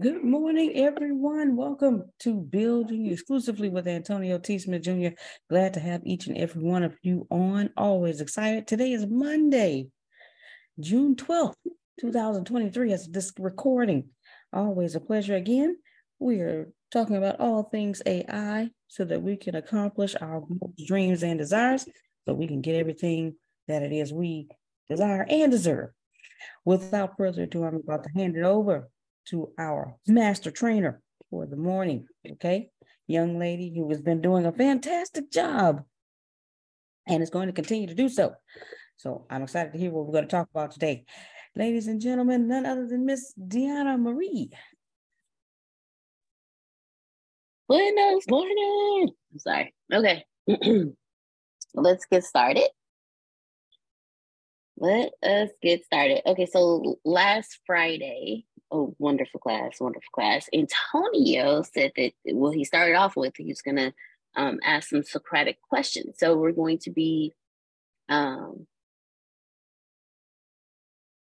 Good morning, everyone. Welcome to Building Exclusively with Antonio T. Smith Jr. Glad to have each and every one of you on. Always excited. Today is Monday, June 12th, 2023, as this recording. Always a pleasure again. We are talking about all things AI so that we can accomplish our dreams and desires, so we can get everything that it is we desire and deserve. Without further ado, I'm about to hand it over to our master trainer for the morning. Okay. Young lady who has been doing a fantastic job and is going to continue to do so. So I'm excited to hear what we're going to talk about today. Ladies and gentlemen, none other than Miss Deanna Marie. Buenos morning. I'm sorry. Okay. Let's get started. Let us get started. Okay, so last Friday, oh, wonderful class, wonderful class. Antonio said that, well, he started off with he's going to um, ask some Socratic questions. So we're going to be um,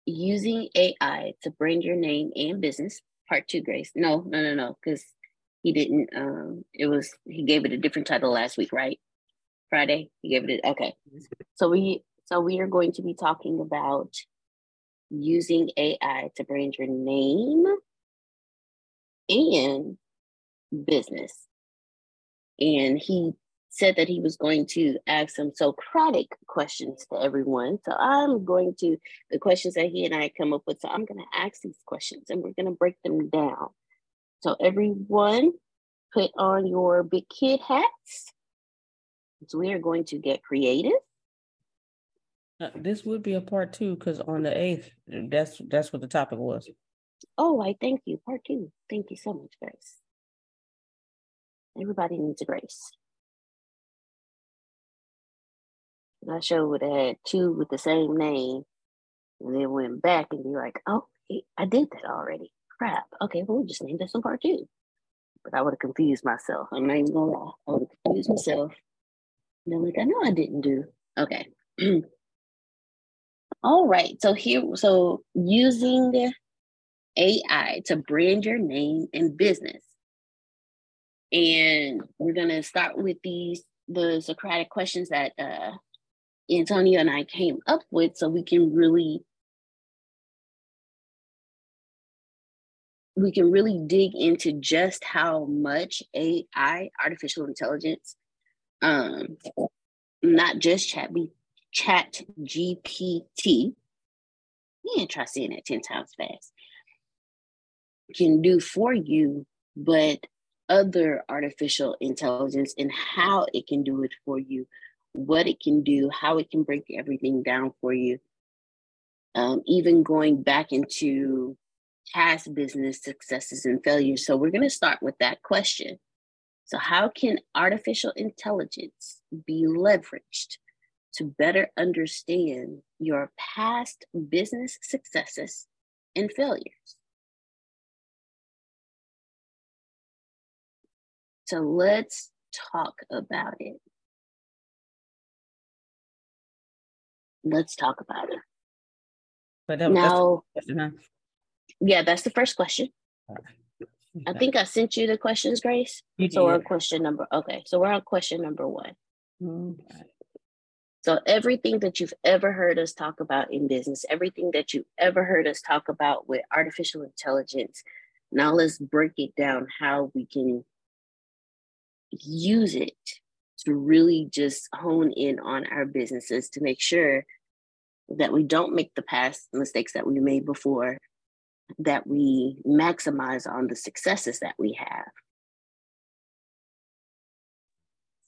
using AI to brand your name and business. Part two, Grace. No, no, no, no, because he didn't. Um, it was he gave it a different title last week, right? Friday, he gave it. A, okay, so we so we are going to be talking about using AI to brand your name and business. And he said that he was going to ask some Socratic questions to everyone. So I'm going to, the questions that he and I come up with, so I'm going to ask these questions and we're going to break them down. So everyone put on your big kid hats. So we are going to get creative uh, this would be a part two because on the eighth, that's that's what the topic was. Oh, I thank you. Part two. Thank you so much, Grace. Everybody needs a grace. I show would had two with the same name, and then went back and be like, "Oh, I did that already. Crap. Okay, well, we just named this one part two. but I would have confused myself. I'm not even gonna lie. I would have confused myself. And I'm like, I know I didn't do. Okay. All right. So here, so using AI to brand your name and business. And we're gonna start with these the Socratic questions that uh Antonio and I came up with so we can really we can really dig into just how much AI, artificial intelligence, um, not just chat be chat GPT. Yeah, try saying that 10 times fast. Can do for you, but other artificial intelligence and how it can do it for you, what it can do, how it can break everything down for you. Um, even going back into past business successes and failures. So we're going to start with that question. So, how can artificial intelligence be leveraged to better understand your past business successes and failures? So, let's talk about it. Let's talk about it. But that, now, yeah, that's the first question. I think I sent you the questions, Grace. You so we're on question number. Okay, so we're on question number one. Okay. So everything that you've ever heard us talk about in business, everything that you've ever heard us talk about with artificial intelligence, now let's break it down how we can use it to really just hone in on our businesses to make sure that we don't make the past mistakes that we made before that we maximize on the successes that we have.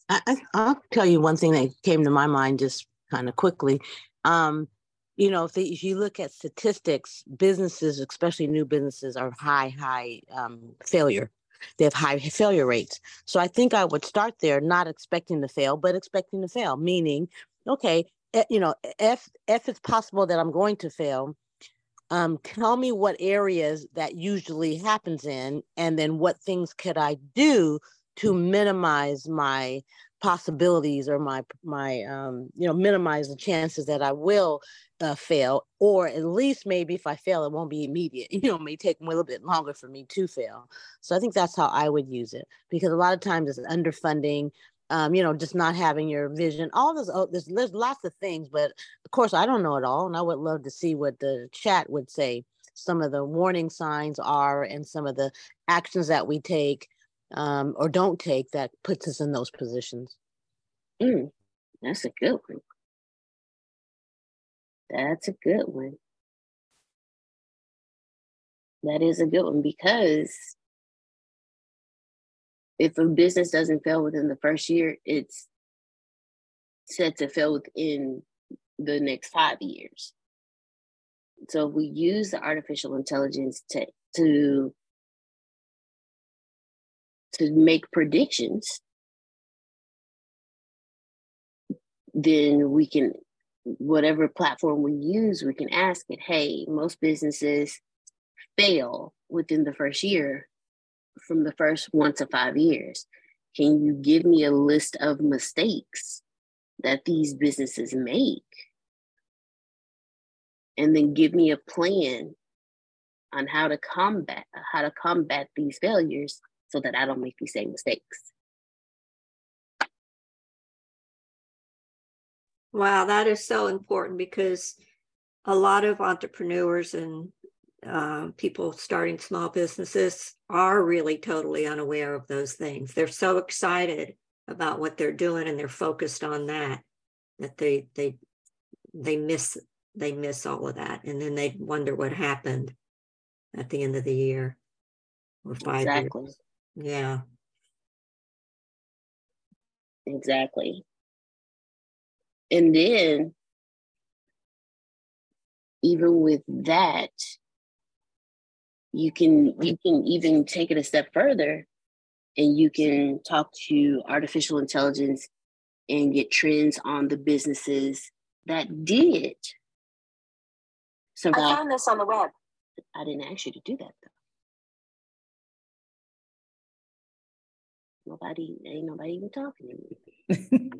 I, will tell you one thing that came to my mind just kind of quickly. Um, you know, if, they, if, you look at statistics, businesses, especially new businesses, are high, high um, failure. They have high failure rates. So I think I would start there, not expecting to fail, but expecting to fail. Meaning, okay, eh, you know, if if it's possible that I'm going to fail, um, tell me what areas that usually happens in, and then what things could I do to minimize my possibilities or my my um, you know minimize the chances that I will uh, fail, or at least maybe if I fail, it won't be immediate. You know, may take a little bit longer for me to fail. So I think that's how I would use it because a lot of times it's underfunding um, you know, just not having your vision. All this, oh, there's, there's lots of things, but of course, I don't know it all, and I would love to see what the chat would say. Some of the warning signs are, and some of the actions that we take um, or don't take that puts us in those positions. Mm, that's a good one. That's a good one. That is a good one because if a business doesn't fail within the first year, it's set to fail within the next five years. So if we use the artificial intelligence to to to make predictions, then we can whatever platform we use, we can ask it, hey, most businesses fail within the first year from the first one to five years. Can you give me a list of mistakes that these businesses make? And then give me a plan on how to combat how to combat these failures so that I don't make these same mistakes. Wow, that is so important because a lot of entrepreneurs and uh, people starting small businesses are really totally unaware of those things. They're so excited about what they're doing and they're focused on that that they they they miss they miss all of that and then they wonder what happened at the end of the year or five exactly. years. Yeah. Exactly. And then even with that, you can you can even take it a step further and you can talk to artificial intelligence and get trends on the businesses that did survive. I found this on the web. I didn't ask you to do that though. Nobody, ain't nobody even talking to me.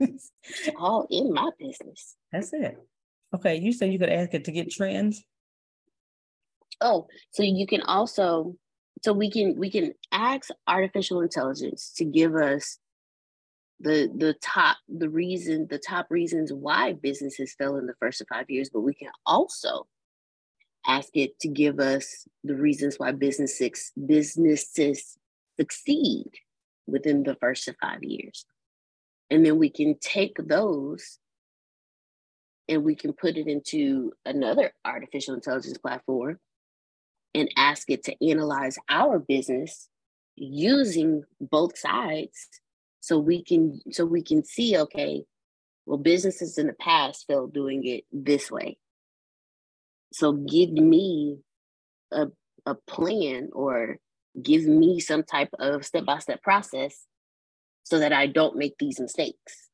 it's all in my business. That's it. Okay, you said you could ask it to get trends. Oh, so you can also, so we can we can ask artificial intelligence to give us the the top the reason the top reasons why businesses fell in the first five years, but we can also ask it to give us the reasons why businesses businesses succeed within the first five years. And then we can take those and we can put it into another artificial intelligence platform and ask it to analyze our business using both sides so we can so we can see okay well businesses in the past failed doing it this way so give me a, a plan or give me some type of step-by-step process so that i don't make these mistakes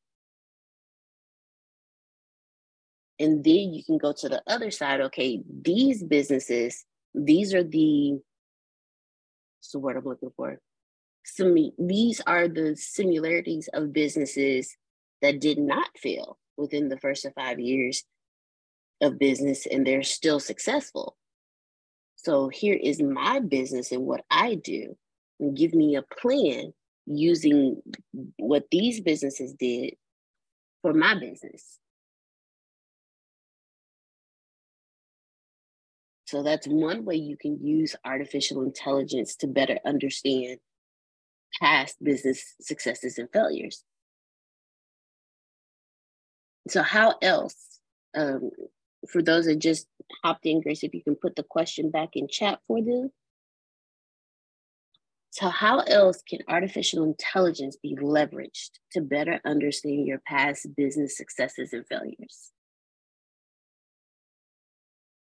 and then you can go to the other side okay these businesses these are the what's the word i'm looking for some these are the similarities of businesses that did not fail within the first five years of business and they're still successful. So here is my business and what I do, and give me a plan using what these businesses did for my business. So that's one way you can use artificial intelligence to better understand past business successes and failures. So, how else, um, for those that just hopped in, Grace, if you can put the question back in chat for them. So, how else can artificial intelligence be leveraged to better understand your past business successes and failures?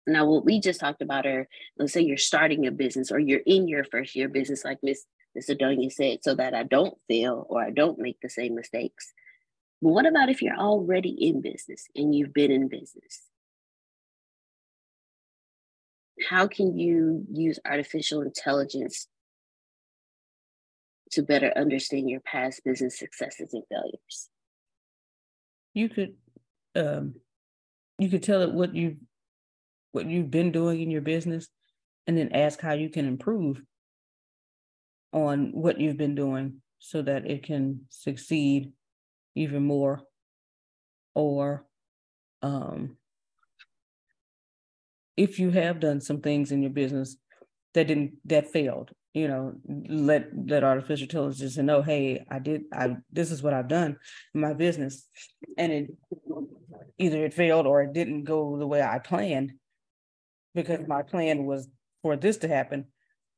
Now, what we just talked about are, let's say you're starting a business or you're in your first year business, like Miss Mr. Donia said, so that I don't fail or I don't make the same mistakes. But what about if you're already in business and you've been in business? How can you use artificial intelligence to better understand your past business successes and failures? You could um, you could tell it what you what you've been doing in your business and then ask how you can improve on what you've been doing so that it can succeed even more or um, if you have done some things in your business that didn't that failed you know let let artificial intelligence know hey i did i this is what i've done in my business and it either it failed or it didn't go the way i planned because my plan was for this to happen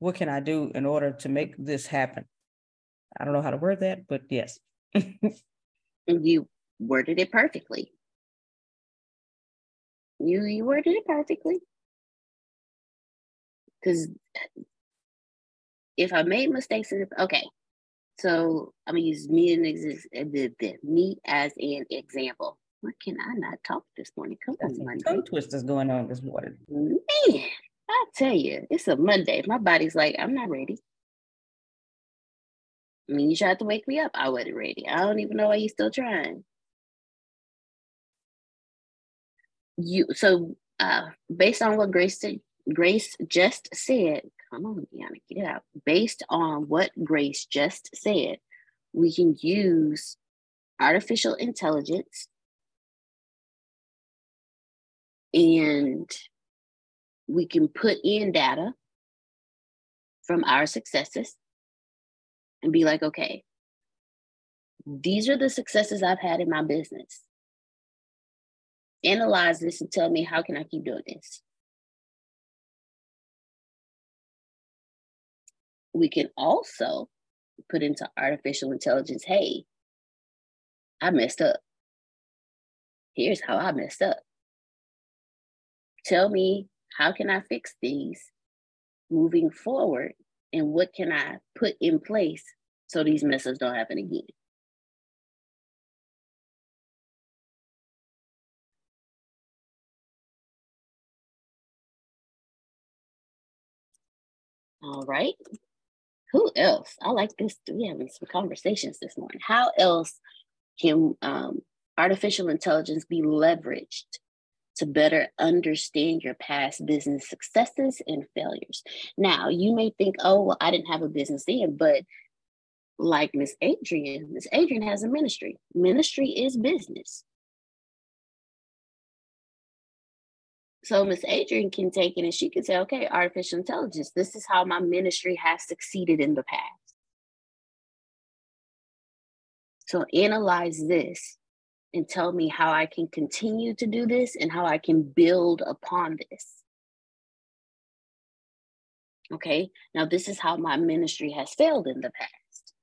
what can I do in order to make this happen? I don't know how to word that, but yes. you worded it perfectly. You you worded it perfectly. Because if I made mistakes, in okay. So I'm gonna use me and exist eh, the, the me as an example. What can I not talk this morning? Come on, Monday. Tongue twisters going on this morning. Man, I tell you, it's a Monday. My body's like, I'm not ready. I mean, you tried to wake me up. I wasn't ready. I don't even know why you're still trying. You so uh based on what Grace said, Grace just said, come on, Deanna, get out. Based on what Grace just said, we can use artificial intelligence and we can put in data from our successes and be like, okay, these are the successes I've had in my business. Analyze this and tell me how can I keep doing this? We can also put into artificial intelligence, hey, I messed up. Here's how I messed up. Tell me how can I fix these moving forward? And what can I put in place so these messes don't happen again? All right. who else? I like this. We having some conversations this morning. How else can um, artificial intelligence be leveraged to better understand your past business successes and failures? Now, you may think, oh, well, I didn't have a business then, but like Miss Adrian, Miss Adrian has a ministry. Ministry is business. So Miss Adrian can take it and she can say, okay, artificial intelligence, this is how my ministry has succeeded in the past. So analyze this and tell me how I can continue to do this and how I can build upon this. Okay, now this is how my ministry has failed in the past.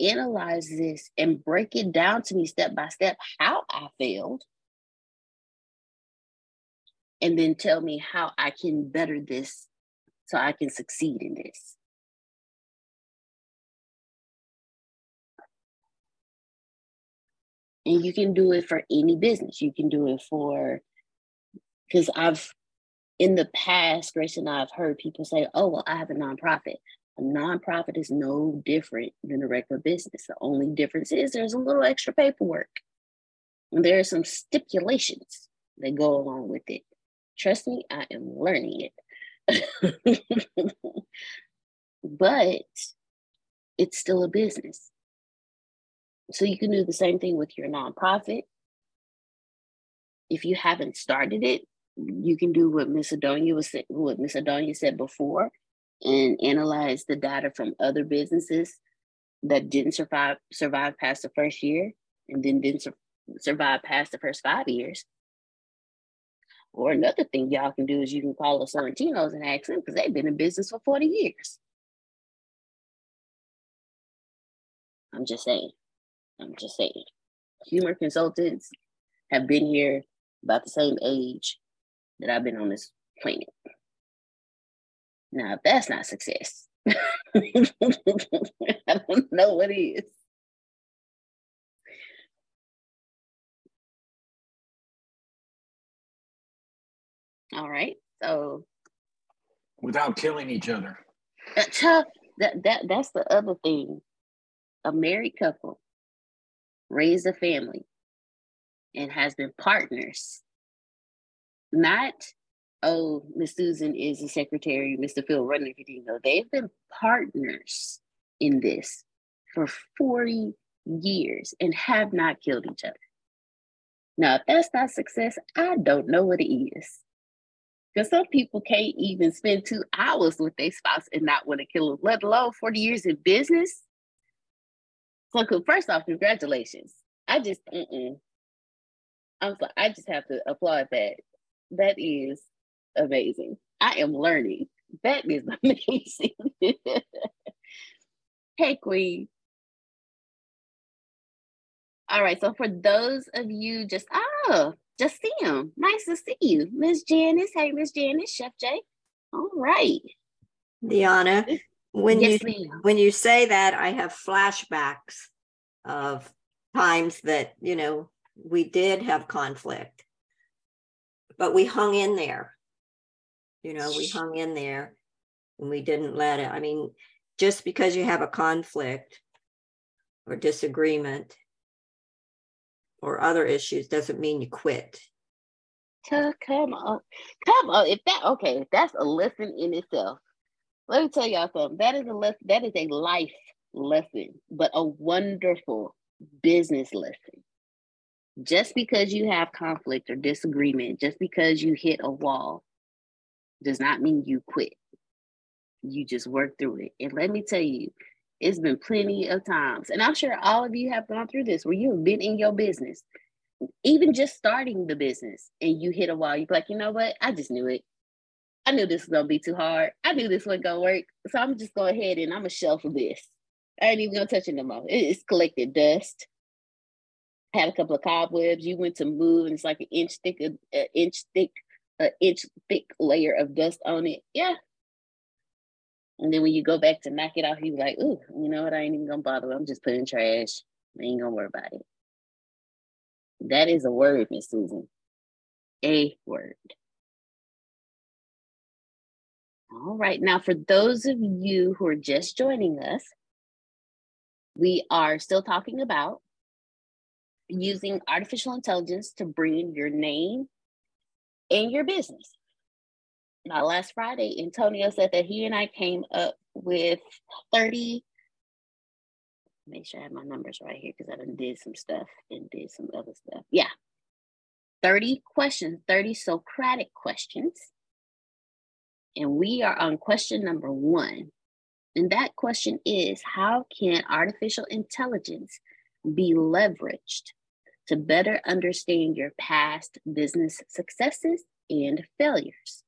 Analyze this and break it down to me step by step how I failed and then tell me how I can better this so I can succeed in this. And you can do it for any business. You can do it for, because I've, in the past, Grace and I have heard people say, oh, well, I have a nonprofit. A nonprofit is no different than a regular business. The only difference is there's a little extra paperwork. And there are some stipulations that go along with it. Trust me, I am learning it. but it's still a business. So you can do the same thing with your nonprofit. If you haven't started it, you can do what Miss Adonia was what Miss Adonia said before and analyze the data from other businesses that didn't survive survive past the first year and then didn't sur- survive past the first five years or another thing y'all can do is you can call the Sorrentinos and ask them because they've been in business for 40 years. I'm just saying. I'm just saying. Humor consultants have been here about the same age that I've been on this planet. Now, if that's not success, I don't know what is. All right. So without killing each other. Uh, that, that that's the other thing. A married couple raised a family and has been partners. Not, oh, Miss Susan is the secretary, Mr. Phil running everything. No, they've been partners in this for 40 years and have not killed each other. Now, if that's not success, I don't know what it is. Because some people can't even spend two hours with their spouse and not want to kill them, let alone 40 years in business. So, first off, congratulations. I just, mm-mm. I'm sorry, I just have to applaud that. That is amazing. I am learning. That is amazing. hey, Queen. All right. So, for those of you just, oh, just see him. Nice to see you, Miss Janice. Hey, Miss Janice, Chef Jay. All right, Diana. When yes, you ma'am. when you say that, I have flashbacks of times that you know we did have conflict, but we hung in there. You know, we hung in there, and we didn't let it. I mean, just because you have a conflict or disagreement or other issues doesn't mean you quit. Come on, come on. If that okay, that's a lesson in itself. Let me tell y'all something. That is a lesson. That is a life lesson, but a wonderful business lesson. Just because you have conflict or disagreement, just because you hit a wall, does not mean you quit. You just work through it. And let me tell you, it's been plenty of times, and I'm sure all of you have gone through this where you have been in your business, even just starting the business, and you hit a wall. You're like, you know what? I just knew it. I knew this was gonna be too hard. I knew this wasn't gonna work. So I'm just go ahead and I'm gonna shelf this. I ain't even gonna touch it no more. It's collected dust. Had a couple of cobwebs. You went to move, and it's like an inch thick, an inch thick, an inch thick layer of dust on it. Yeah, and then when you go back to knock it off, you like, ooh, you know what? I ain't even gonna bother. I'm just putting trash. I ain't gonna worry about it. That is a word, Miss Susan. A word. All right. Now, for those of you who are just joining us, we are still talking about using artificial intelligence to bring your name and your business. Now, last Friday, Antonio said that he and I came up with 30. Make sure I have my numbers right here because I done did some stuff and did some other stuff. Yeah. 30 questions, 30 Socratic questions. And we are on question number one. And that question is How can artificial intelligence be leveraged to better understand your past business successes and failures?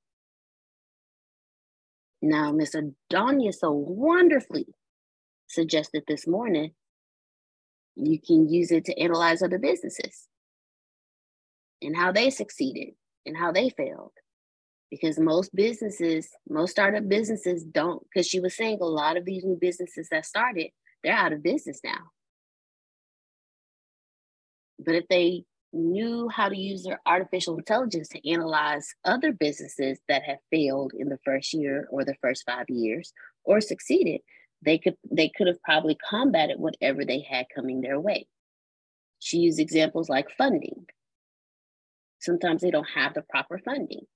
Now, Ms. Adonia so wonderfully suggested this morning you can use it to analyze other businesses and how they succeeded and how they failed. Because most businesses, most startup businesses don't, because she was saying a lot of these new businesses that started, they're out of business now. But if they knew how to use their artificial intelligence to analyze other businesses that have failed in the first year or the first five years or succeeded, they could they could have probably combated whatever they had coming their way. She used examples like funding. Sometimes they don't have the proper funding.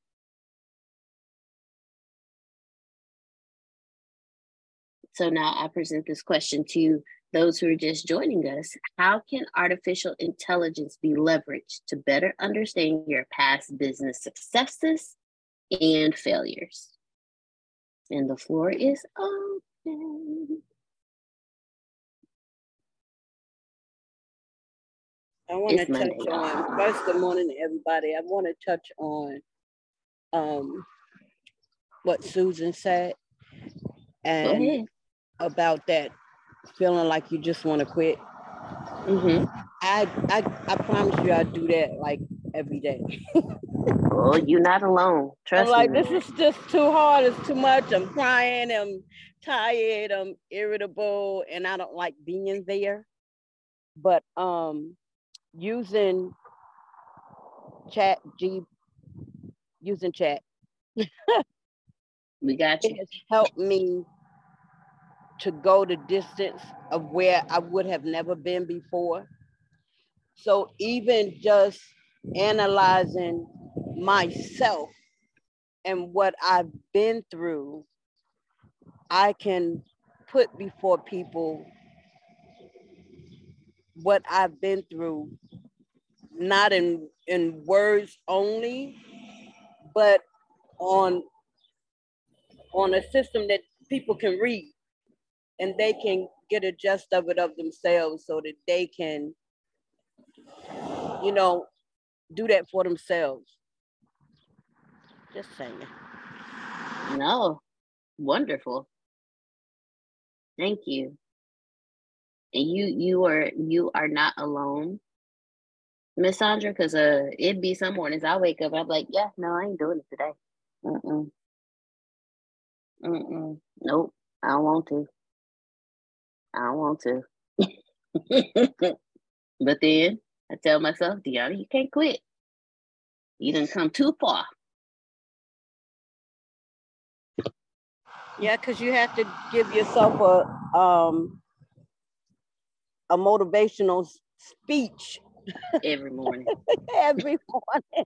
So now I present this question to those who are just joining us, how can artificial intelligence be leveraged to better understand your past business successes and failures? And the floor is open. I want to touch on first. Good morning, everybody. I want to touch on um, what Susan said and about that feeling like you just want to quit. Mm-hmm. I, I I promise you I do that like every day. oh, you're not alone. Trust me. I'm like, me. this is just too hard. It's too much. I'm crying. I'm tired. I'm irritable, and I don't like being there. But um, using chat G, using chat. we got you. It has helped me to go the distance of where I would have never been before. So even just analyzing myself and what I've been through, I can put before people what I've been through, not in, in words only, but on, on a system that people can read and they can get a gist of it of themselves so that they can, you know, do that for themselves. Just saying. No, wonderful. Thank you. And you you are you are not alone, Miss Sandra, because uh it'd be some mornings I wake up, I'm like, yeah, no, I ain't doing it today. Mm-mm. Mm-mm. Nope, I don't want to. I don't want to. but then I tell myself, Deanna, you can't quit. You didn't come too far. Yeah, because you have to give yourself a um a motivational speech every morning. every morning.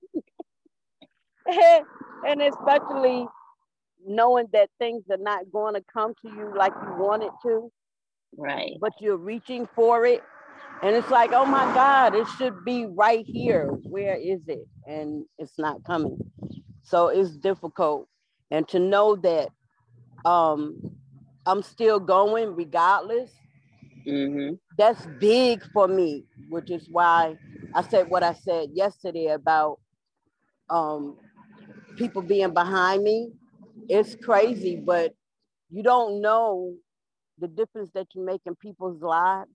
and especially knowing that things are not going to come to you like you want it to. Right. But you're reaching for it. And it's like, oh my God, it should be right here. Where is it? And it's not coming. So it's difficult. And to know that um, I'm still going regardless, mm-hmm. that's big for me, which is why I said what I said yesterday about um, people being behind me. It's crazy, but you don't know the difference that you make in people's lives.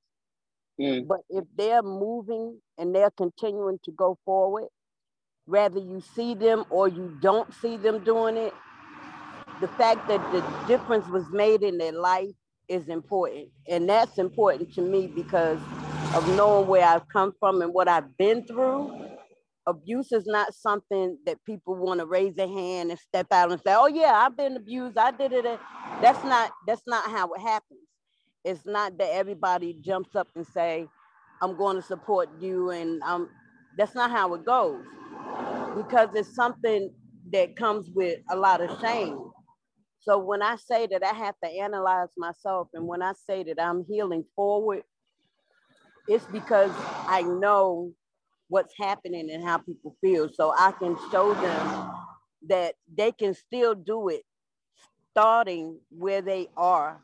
Mm. But if they're moving and they're continuing to go forward, whether you see them or you don't see them doing it, the fact that the difference was made in their life is important. And that's important to me because of knowing where I've come from and what I've been through. Abuse is not something that people want to raise their hand and step out and say, "Oh yeah, I've been abused. I did it." That's not that's not how it happens. It's not that everybody jumps up and say, "I'm going to support you," and um, that's not how it goes because it's something that comes with a lot of shame. So when I say that I have to analyze myself, and when I say that I'm healing forward, it's because I know what's happening and how people feel. So I can show them that they can still do it starting where they are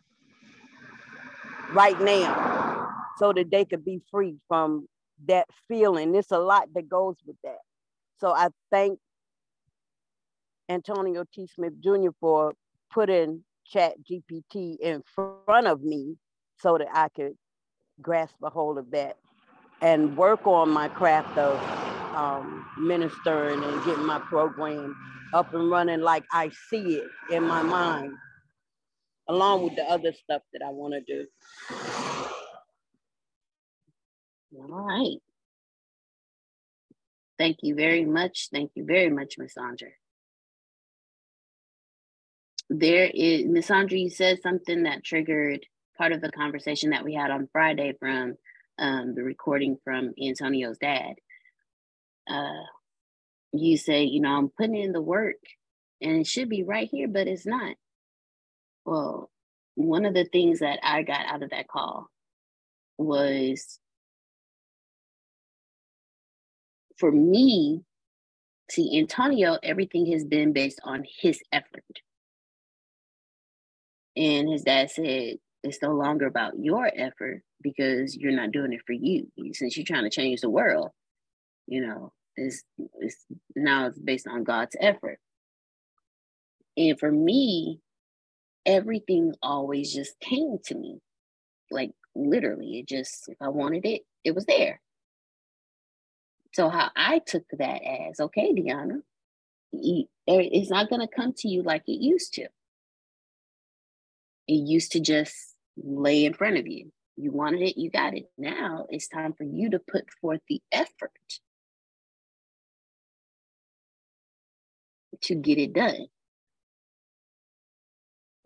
right now so that they could be free from that feeling. There's a lot that goes with that. So I thank Antonio T. Smith Jr. for putting Chat GPT in front of me so that I could grasp a hold of that and work on my craft of um, ministering and getting my program up and running like I see it in my mind, along with the other stuff that I want to do. All right. Thank you very much. Thank you very much, Miss Sandra. There is Miss Sandra, you said something that triggered part of the conversation that we had on Friday from um, the recording from Antonio's dad. Uh, you say, you know, I'm putting in the work and it should be right here, but it's not. Well, one of the things that I got out of that call was for me, see, Antonio, everything has been based on his effort. And his dad said, it's no longer about your effort because you're not doing it for you. Since you're trying to change the world, you know, it's, it's now it's based on God's effort. And for me, everything always just came to me. Like literally, it just, if I wanted it, it was there. So how I took that as, okay, Deanna, it's not going to come to you like it used to. It used to just lay in front of you. You wanted it, you got it. Now it's time for you to put forth the effort to get it done.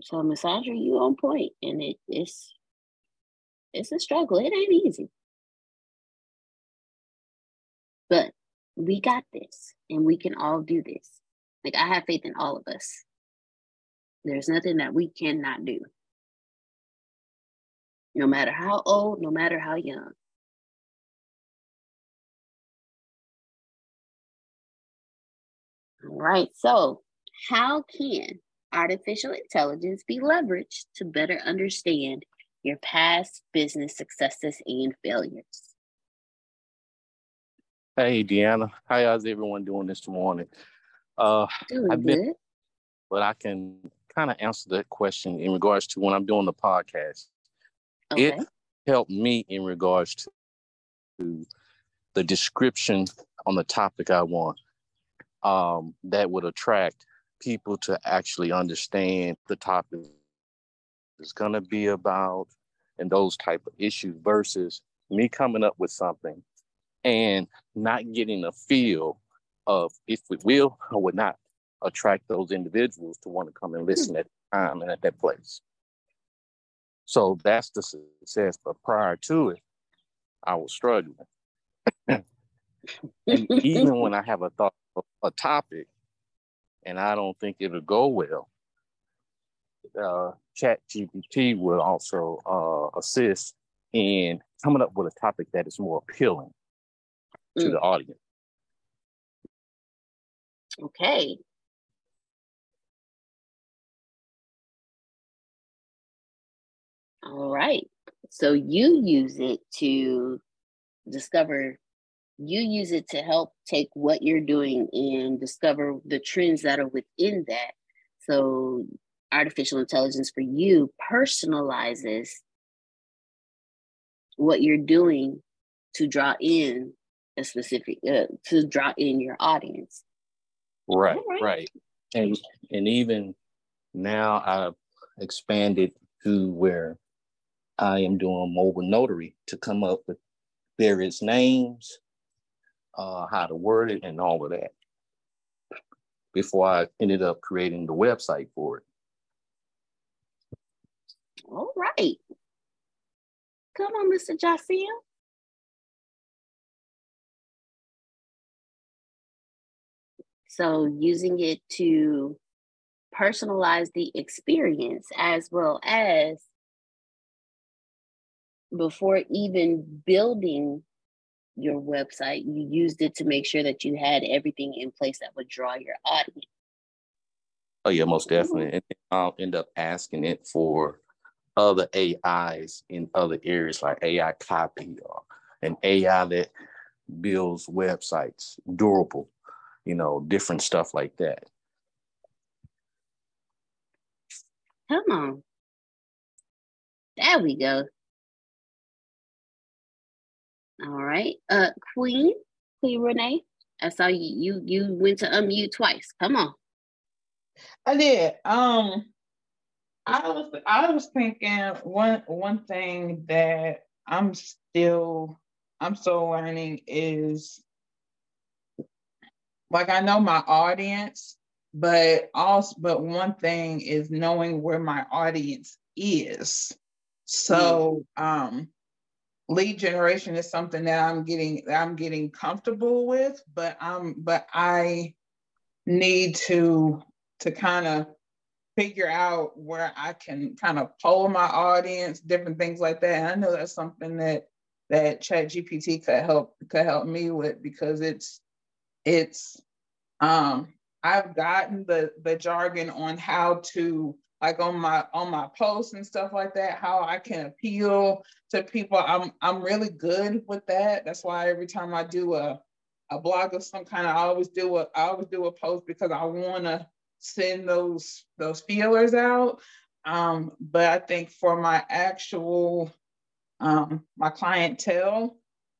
So Massager, you on point, and it, it's it's a struggle. It ain't easy, but we got this, and we can all do this. Like I have faith in all of us. There's nothing that we cannot do no matter how old, no matter how young. All right, so how can artificial intelligence be leveraged to better understand your past business successes and failures? Hey, Deanna. How is everyone doing this morning? Uh, Doing I've good. been, but I can kind of answer that question in regards to when I'm doing the podcast. Okay. It helped me in regards to, to the description on the topic I want um, that would attract people to actually understand the topic is going to be about and those type of issues versus me coming up with something and not getting a feel of if we will or would not attract those individuals to want to come and listen at the time and at that place. So that's the success. But prior to it, I was struggling. even when I have a thought a topic and I don't think it'll go well, uh, Chat GPT will also uh, assist in coming up with a topic that is more appealing to Mm. the audience. Okay. All right. So you use it to discover, you use it to help take what you're doing and discover the trends that are within that. So artificial intelligence for you personalizes what you're doing to draw in a specific, uh, to draw in your audience. Right, Alright. right. And and even now I've expanded to where I am doing mobile notary to come up with various names, uh, how to word it, and all of that before I ended up creating the website for it. All right. Come on, Mr. Josiah. So using it to personalize the experience as well as before even building your website, you used it to make sure that you had everything in place that would draw your audience. Oh yeah, most mm-hmm. definitely. And I'll end up asking it for other AIs in other areas like AI copy or an AI that builds websites, durable, you know, different stuff like that. Come on. There we go. All right. Uh Queen, Queen Renee. I saw you you you went to unmute twice. Come on. I did. Um I was I was thinking one one thing that I'm still I'm still learning is like I know my audience, but also but one thing is knowing where my audience is. So mm. um lead generation is something that I'm getting that I'm getting comfortable with, but um but I need to to kind of figure out where I can kind of poll my audience, different things like that. And I know that's something that that Chat GPT could help could help me with because it's it's um I've gotten the the jargon on how to like on my on my posts and stuff like that how i can appeal to people. I'm i'm really good with that. That's why every time i do a a blog of some kind i always do a i always do a post because i want to send those those feelers out. Um, but i think for my actual um, my clientele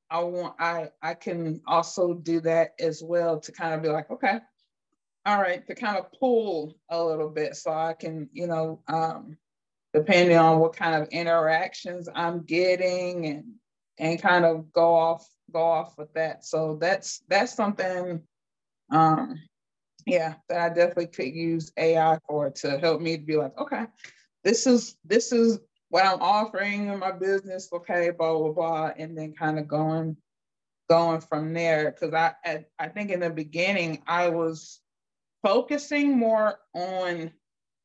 i want i i can also do that as well to kind of be like okay all right, to kind of pull a little bit so I can, you know, um, depending on what kind of interactions I'm getting and and kind of go off go off with that. So that's that's something um yeah, that I definitely could use AI for to help me to be like, okay, this is this is what I'm offering in my business, okay, blah blah blah, and then kind of going going from there. Cause I I think in the beginning I was focusing more on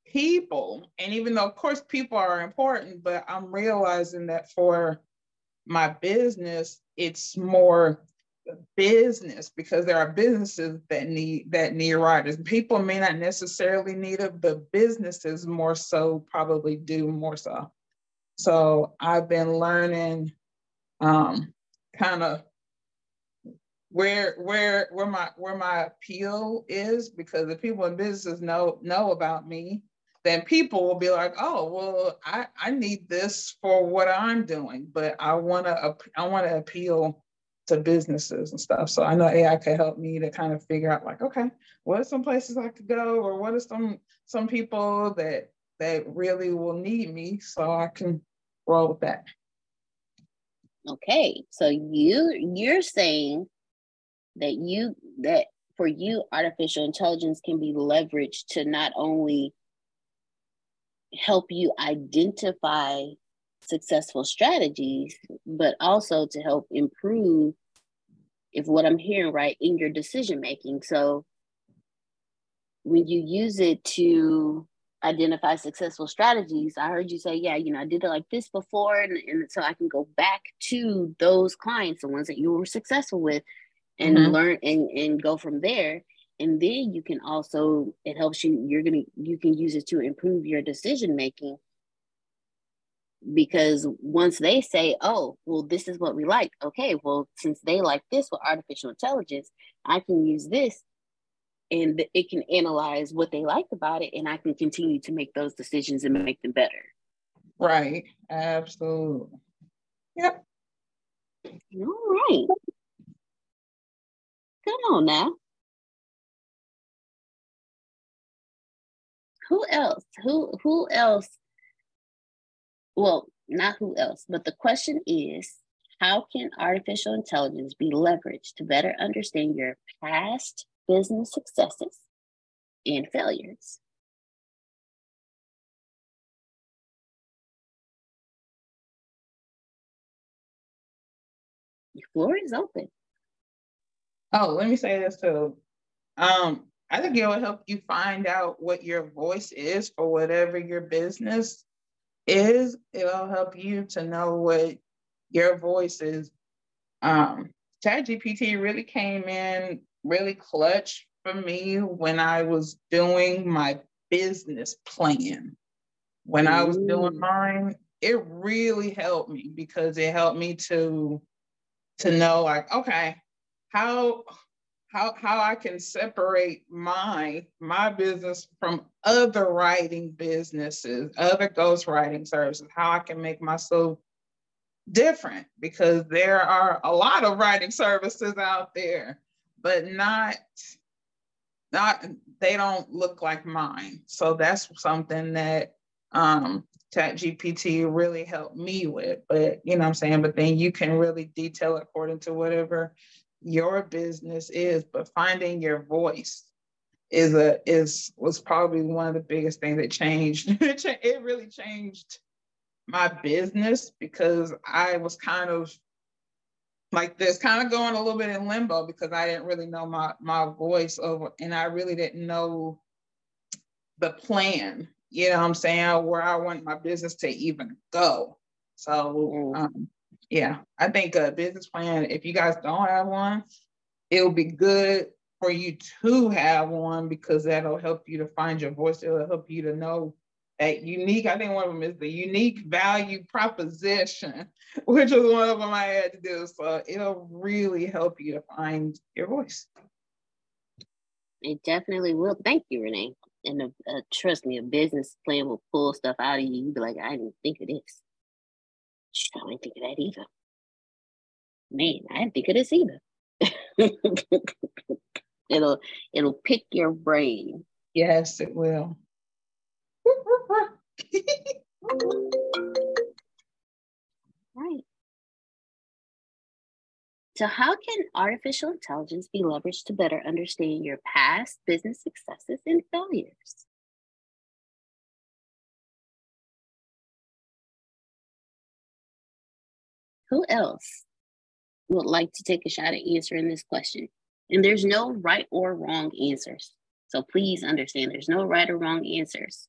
people. And even though, of course, people are important, but I'm realizing that for my business, it's more business because there are businesses that need that need writers. People may not necessarily need it, but businesses more so probably do more so. So I've been learning um, kind of where where where my where my appeal is because if people in business know know about me then people will be like oh well i i need this for what i'm doing but i want to i want to appeal to businesses and stuff. So i know ai could help me to kind of figure out like okay what are some places i could go or what are some some people that that really will need me so i can roll with that? Okay so you you're saying that you that for you artificial intelligence can be leveraged to not only help you identify successful strategies but also to help improve if what i'm hearing right in your decision making. So when you use it to identify successful strategies i heard you say yeah you know i did it like this before and, and so i can go back to those clients the ones that you were successful with and mm-hmm. learn and, and go from there. And then you can also it helps you you're gonna you can use it to improve your decision making. Because once they say oh well this is what we like. Okay well since they like this with artificial intelligence i can use this. And it can analyze what they like about it and i can continue to make those decisions and make them better. Right. Absolutely. Yep. All right Come on now. Who else? Who who else? Well, not who else, but the question is, How can artificial intelligence be leveraged to better understand your past business successes and failures? The floor is open. Oh, let me say this too. Um, I think it will help you find out what your voice is for whatever your business is. It'll help you to know what your voice is. Um, ChatGPT really came in really clutch for me when I was doing my business plan. When I was doing mine, it really helped me because it helped me to to know like okay how how how I can separate my my business from other writing businesses, other ghostwriting services, how I can make myself different because there are a lot of writing services out there, but not not they don't look like mine. So that's something that um chat gpt really helped me with but you know i'm saying but then you can really detail according to whatever your business is but finding your voice is a is was probably one of the biggest things that changed it really changed my business because i was kind of like this kind of going a little bit in limbo because i didn't really know my my voice over and i really didn't know the plan you know what I'm saying, where I want my business to even go. So um, yeah, I think a business plan, if you guys don't have one, it'll be good for you to have one because that'll help you to find your voice. It'll help you to know that unique, I think one of them is the unique value proposition, which is one of them I had to do. So it'll really help you to find your voice. It definitely will. Thank you, Renee and a, a, trust me, a business plan will pull stuff out of you. You'd be like, I didn't think of this. I didn't think of that either. Man, I didn't think of this either. it'll it'll pick your brain. Yes, it will. right. So, how can artificial intelligence be leveraged to better understand your past business successes and failures? Who else would like to take a shot at answering this question? And there's no right or wrong answers. So please understand there's no right or wrong answers.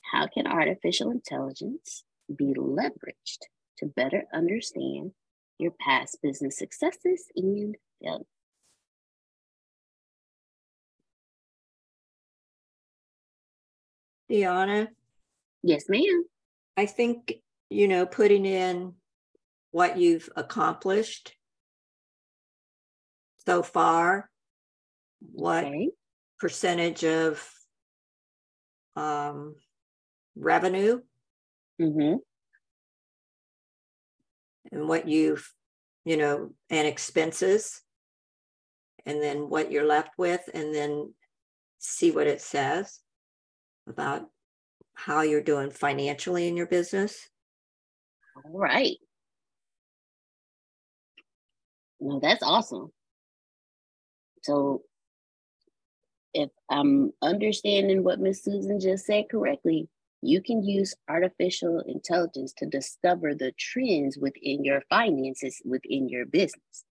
How can artificial intelligence be leveraged to better understand your past business successes and failures. Deanna? Yes, ma'am. I think, you know, putting in what you've accomplished so far, what okay. percentage of um, revenue Mm-hmm. And what you've, you know, and expenses, and then what you're left with, and then see what it says about how you're doing financially in your business. All right. Well, that's awesome. So, if I'm understanding what Miss Susan just said correctly, you can use artificial intelligence to discover the trends within your finances within your business.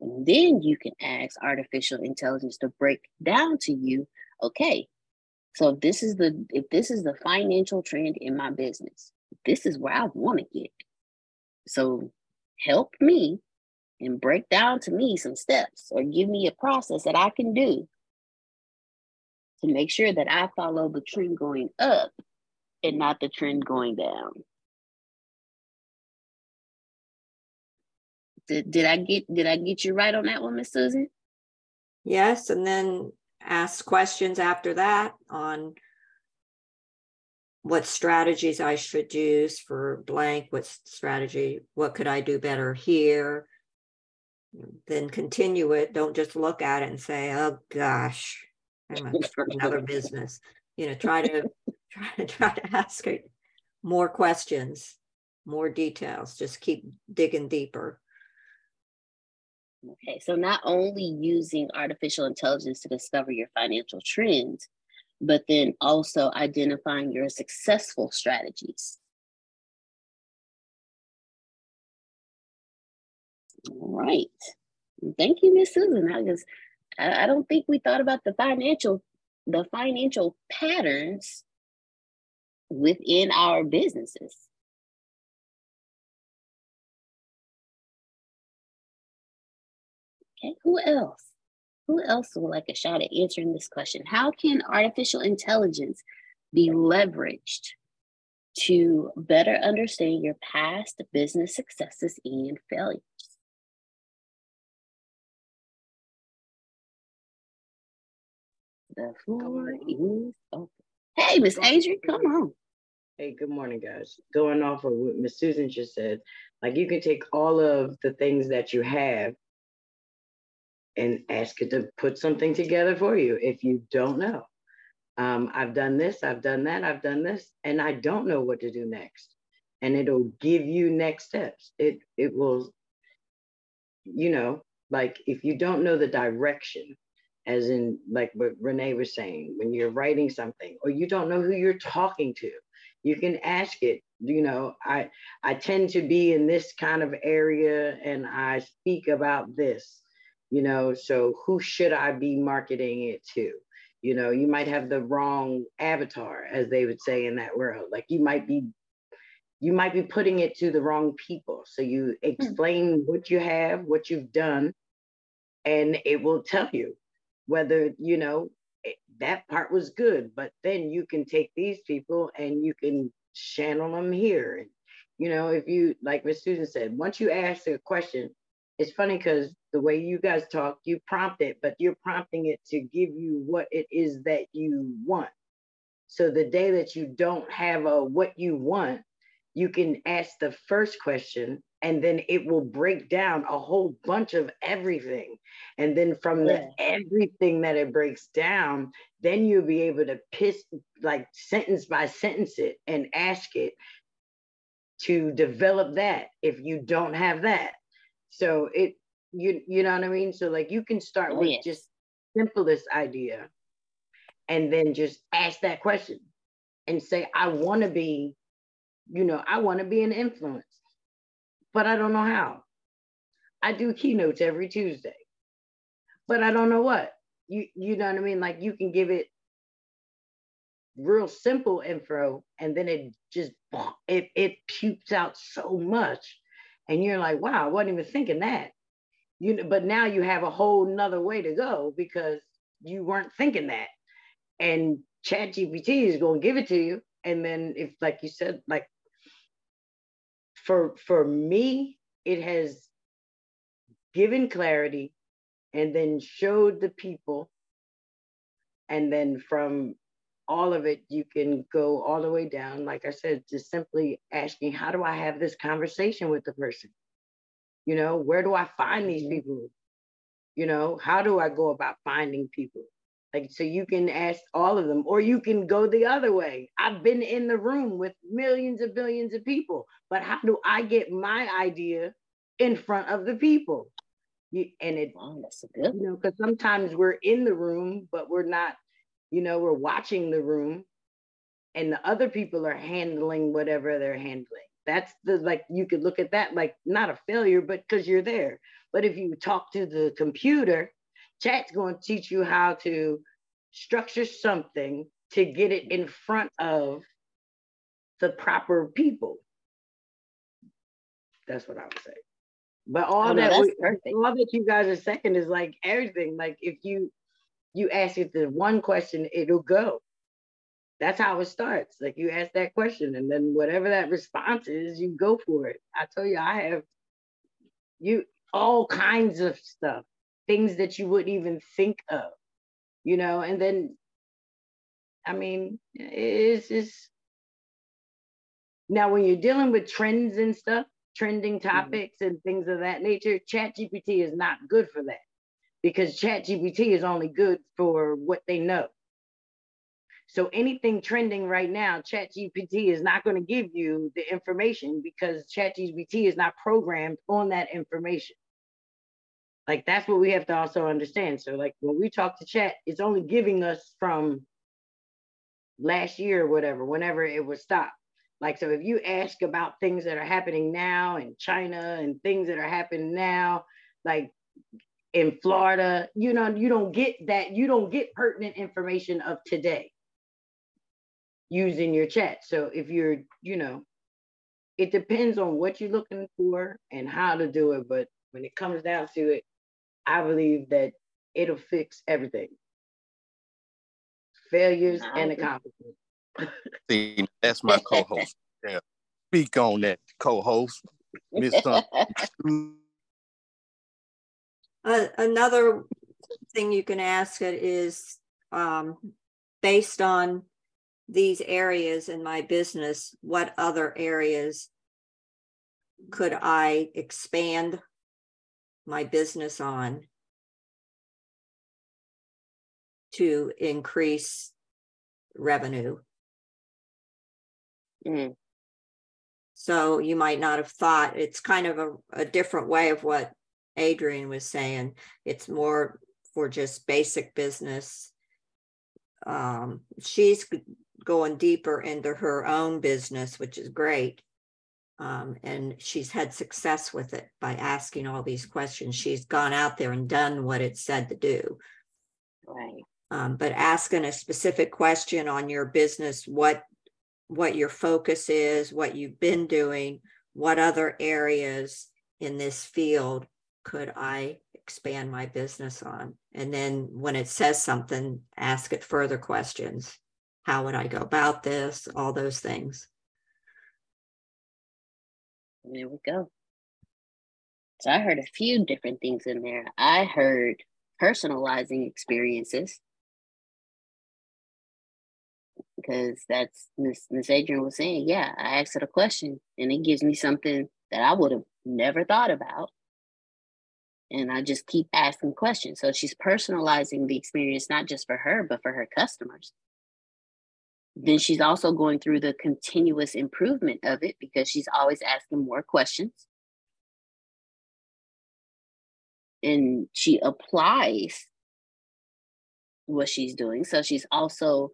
And then you can ask artificial intelligence to break down to you, okay, so if this is the if this is the financial trend in my business, this is where I want to get. So help me and break down to me some steps or give me a process that I can do to make sure that I follow the trend going up and not the trend going down. Did, did I get did I get you right on that one, Miss Susan? Yes, and then ask questions after that on what strategies I should use for blank, what strategy, what could I do better here? Then continue it. Don't just look at it and say, oh gosh, I'm gonna start another business. You know, try to try to try to ask more questions, more details. Just keep digging deeper. Okay, so not only using artificial intelligence to discover your financial trends, but then also identifying your successful strategies. All right. Thank you, Miss Susan. I just I, I don't think we thought about the financial the financial patterns within our businesses. Okay, who else? Who else would like a shot at answering this question? How can artificial intelligence be leveraged to better understand your past business successes and failures? The floor is open. Hey, Miss Adrian, come on. Hey, good morning, guys. Going off of what Miss Susan just said, like you can take all of the things that you have and ask it to put something together for you if you don't know. Um, I've done this, I've done that, I've done this, and I don't know what to do next. And it'll give you next steps. It it will, you know, like if you don't know the direction, as in like what Renee was saying, when you're writing something or you don't know who you're talking to, you can ask it. You know, I I tend to be in this kind of area and I speak about this, you know, so who should I be marketing it to? You know, you might have the wrong avatar, as they would say in that world. Like you might be you might be putting it to the wrong people. So you hmm. explain mm. what you have, what you've done, and it will tell you whether you know eh, that part was good but then you can take these people and you can channel them here you know if you like miss susan said once you ask a question it's funny because the way you guys talk you prompt it but you're prompting it to give you what it is that you want. So the day that you don't have a what you want you can ask the first question and then it will break down a whole bunch of everything. And then from the everything that it breaks down then you'll be able to piss like sentence by sentence it and ask it to develop that if you don't have that so it you you know what i mean so like you can start oh, with yes. just simplest idea and then just ask that question and say i want to be you know i want to be an influence but I don't know how. I do keynotes every Tuesday, but I don't know what. You you know what I mean? Like you can give it real simple info and then it just it it pukes out so much and you're like wow i wasn't even thinking that. You know but now you have a whole nother way to go because you weren't thinking that. And chat gpt is going to give it to you. And then if like you said like for for me, it has given clarity and then showed the people. And then from all of it, you can go all the way down, like I said, just simply asking, how do I have this conversation with the person? You know, where do I find these mm-hmm. people? You know, how do I go about finding people? Like, so you can ask all of them, or you can go the other way. I've been in the room with millions of billions of people, but how do I get my idea in front of the people? You, and it, that's good. You know, because sometimes we're in the room, but we're not, you know, we're watching the room and the other people are handling whatever they're handling. That's the like, you could look at that like not a failure, but because you're there. But if you talk to the computer, Chat's going to teach you how to structure something to get it in front of the proper people. That's what I would say. But all oh, that no, we, all that you guys are saying is like everything. Like if you you ask it the one question, it'll go. That's how it starts. Like you ask that question, and then whatever that response is, you go for it. I tell you, I have you all kinds of stuff things that you wouldn't even think of, you know, and then, I mean, it's just, now when you're dealing with trends and stuff, trending mm-hmm. topics mm-hmm. and things of that nature, Chat GPT is not good for that because Chat GPT is only good for what they know. So anything trending right now, ChatGPT is not going to give you the information because ChatGPT is not programmed on that information. Like that's what we have to also understand. So like when we talk to chat, it's only giving us from last year or whatever, whenever it was stopped. Like so if you ask about things that are happening now in China and things that are happening now, like in Florida, you know, you don't get that, you don't get pertinent information of today using your chat. So if you're, you know, it depends on what you're looking for and how to do it. But when it comes down to it, I believe that it'll fix everything. Failures and accomplishments. See, that's my co-host. Yeah. Speak on that, co-host. Miss uh, another thing you can ask it is um, based on these areas in my business, what other areas could I expand my business on to increase revenue. Mm. So you might not have thought it's kind of a, a different way of what Adrian was saying. It's more for just basic business. Um, she's going deeper into her own business, which is great. Um, and she's had success with it by asking all these questions. She's gone out there and done what it said to do. Right. Um, but asking a specific question on your business, what what your focus is, what you've been doing, what other areas in this field could I expand my business on? And then when it says something, ask it further questions. How would I go about this? All those things. There we go. So I heard a few different things in there. I heard personalizing experiences because that's Miss Miss Adrian was saying. Yeah, I asked it a question and it gives me something that I would have never thought about. And I just keep asking questions. So she's personalizing the experience not just for her, but for her customers then she's also going through the continuous improvement of it because she's always asking more questions. And she applies what she's doing. So she's also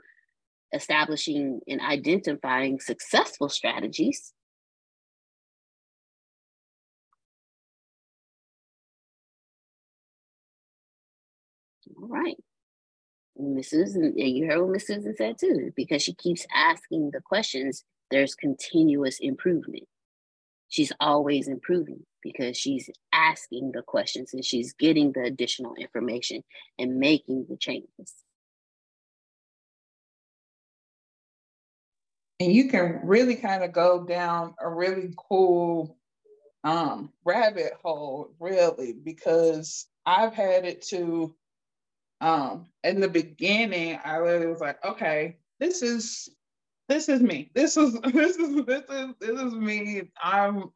establishing and identifying successful strategies. All right. Mrs. And you heard what Miss Susan said too, because she keeps asking the questions, there's continuous improvement. She's always improving because she's asking the questions and she's getting the additional information and making the changes. And you can really kind of go down a really cool um, rabbit hole, really, because I've had it to um, in the beginning, I really was like, okay, this is this is me. This is this is this is this is me. I'm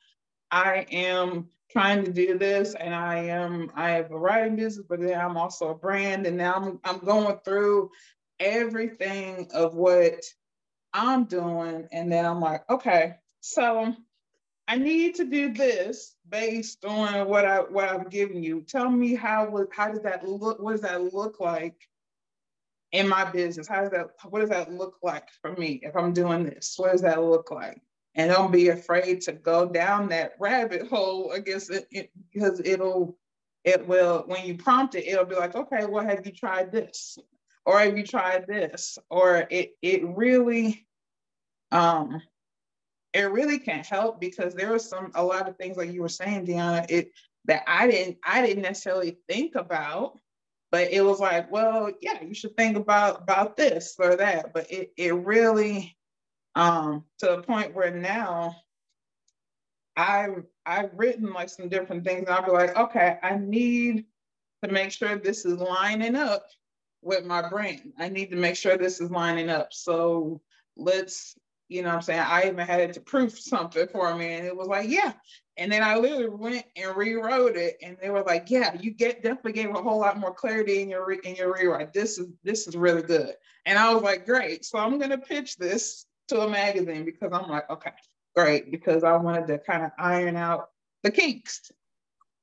I am trying to do this and I am I have a writing business, but then I'm also a brand. And now I'm I'm going through everything of what I'm doing. And then I'm like, okay, so I need to do this based on what I what I've given you. Tell me how how does that look? What does that look like in my business? How does that what does that look like for me if I'm doing this? What does that look like? And don't be afraid to go down that rabbit hole. I guess it, it because it'll it will when you prompt it, it'll be like, okay, well, have you tried this? Or have you tried this? Or it it really um it really can help because there are some a lot of things like you were saying, Deanna, it that I didn't I didn't necessarily think about, but it was like, well, yeah, you should think about about this or that. But it it really um to the point where now I've I've written like some different things. and I'll be like, okay, I need to make sure this is lining up with my brain. I need to make sure this is lining up. So let's You know what I'm saying? I even had it to proof something for me, and it was like, yeah. And then I literally went and rewrote it, and they were like, yeah, you get definitely gave a whole lot more clarity in your in your rewrite. This is this is really good. And I was like, great. So I'm gonna pitch this to a magazine because I'm like, okay, great, because I wanted to kind of iron out the kinks.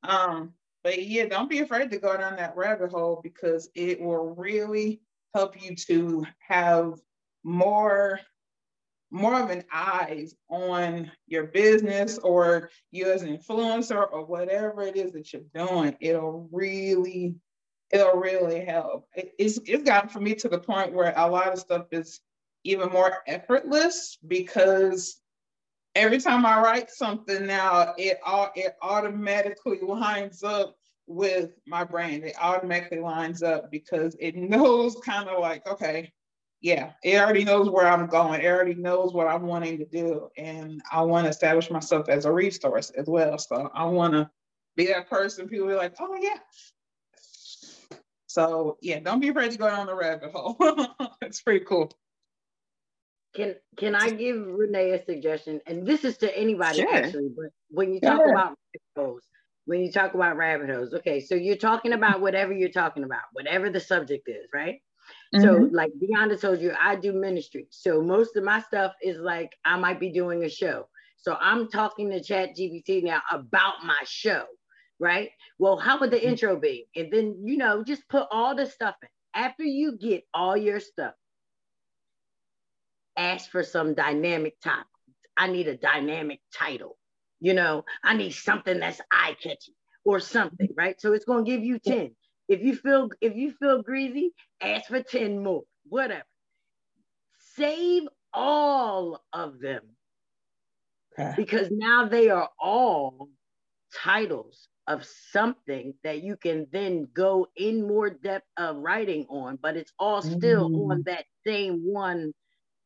Um, but yeah, don't be afraid to go down that rabbit hole because it will really help you to have more more of an eyes on your business or you as an influencer or whatever it is that you're doing it'll really it'll really help it's it's gotten for me to the point where a lot of stuff is even more effortless because every time I write something now, it all it automatically lines up with my brain. It automatically lines up because it knows kind of like, okay, yeah, it already knows where I'm going. It already knows what I'm wanting to do. And I want to establish myself as a resource as well. So I want to be that person people are like, oh yeah. So yeah, don't be afraid to go down the rabbit hole. it's pretty cool. Can can I give Renee a suggestion? And this is to anybody sure. actually, but when you talk about rabbit holes, when you talk about rabbit holes, okay, so you're talking about whatever you're talking about, whatever the subject is, right? Mm-hmm. So, like Deonda told you, I do ministry. So most of my stuff is like I might be doing a show. So I'm talking to Chat GPT now about my show, right? Well, how would the mm-hmm. intro be? And then you know, just put all the stuff in. After you get all your stuff, ask for some dynamic topic. I need a dynamic title. You know, I need something that's eye catching or something, right? So it's going to give you 10. If you feel if you feel greasy, ask for 10 more, whatever. Save all of them. Okay. Because now they are all titles of something that you can then go in more depth of writing on, but it's all still mm. on that same one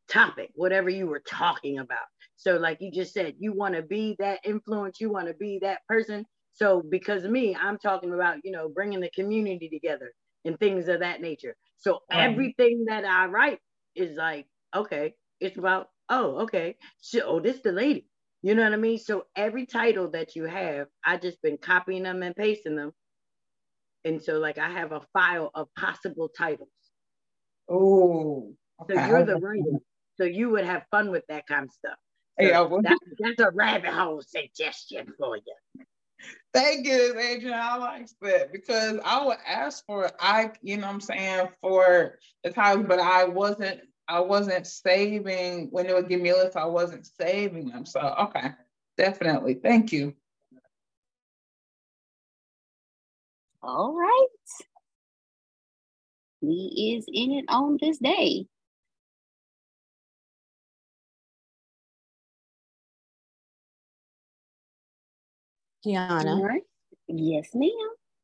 topic, whatever you were talking about. So, like you just said, you want to be that influence, you want to be that person. So, because of me, I'm talking about, you know, bringing the community together and things of that nature. So, everything that I write is like, okay, it's about, oh, okay, so oh, this the lady. You know what I mean? So, every title that you have, I just been copying them and pasting them. And so, like, I have a file of possible titles. Oh, okay. so you're the writer. So you would have fun with that kind of stuff. So well, that, that's a rabbit hole suggestion for you. Thank you, Adrian. I like that because I would ask for I, you know, what I'm saying for the times, but I wasn't. I wasn't saving when they would give me a list. I wasn't saving them. So okay, definitely. Thank you. All right. We is in it on this day. Kiana. Right. Yes, ma'am.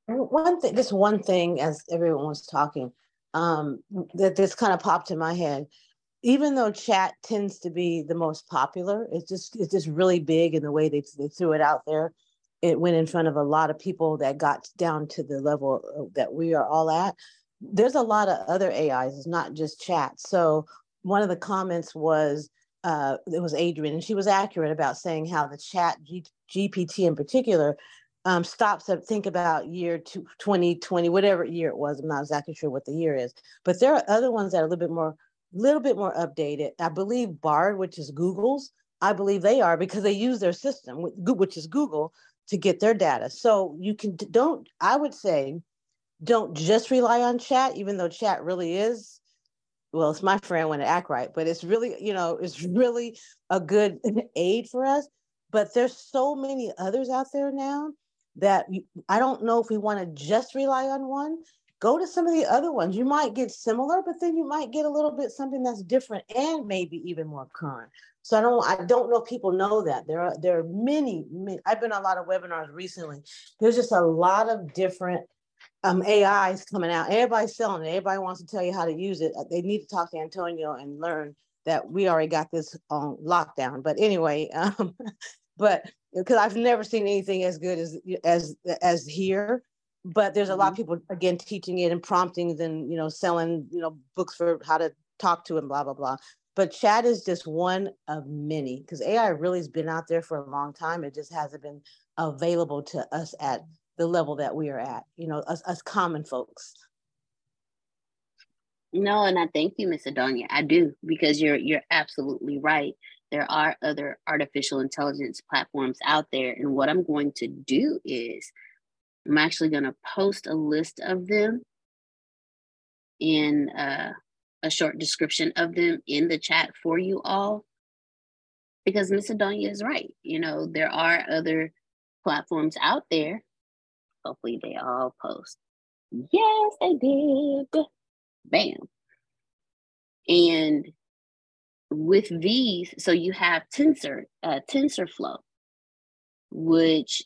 One thing, just one thing, as everyone was talking, um, that this kind of popped in my head. Even though chat tends to be the most popular, it's just it's just really big in the way they, they threw it out there. It went in front of a lot of people that got down to the level that we are all at. There's a lot of other AIs, it's not just chat. So one of the comments was uh, it was Adrian, and she was accurate about saying how the chat G- GPT in particular um, stops to think about year 2020, whatever year it was. I'm not exactly sure what the year is, but there are other ones that are a little bit more, little bit more updated. I believe Bard, which is Google's, I believe they are because they use their system, which is Google, to get their data. So you can don't. I would say, don't just rely on chat, even though chat really is well, it's my friend when it act right, but it's really, you know, it's really a good aid for us. But there's so many others out there now that I don't know if we want to just rely on one. Go to some of the other ones. You might get similar, but then you might get a little bit something that's different and maybe even more current. So I don't I don't know if people know that. There are there are many, many I've been on a lot of webinars recently. There's just a lot of different um, AI is coming out. Everybody's selling it. Everybody wants to tell you how to use it. They need to talk to Antonio and learn that we already got this on lockdown. But anyway, um, but because I've never seen anything as good as as as here. But there's a lot of mm-hmm. people again teaching it and prompting and you know selling you know books for how to talk to and blah blah blah. but chat is just one of many because AI really has been out there for a long time. It just hasn't been available to us at the level that we are at, you know, us, us common folks. No, and I thank you, Miss Adonia. I do because you're you're absolutely right. There are other artificial intelligence platforms out there, and what I'm going to do is I'm actually going to post a list of them in uh, a short description of them in the chat for you all. Because Miss Adonia is right. You know, there are other platforms out there. Hopefully, they all post. Yes, they did. Bam. And with these, so you have Tensor, uh, TensorFlow, which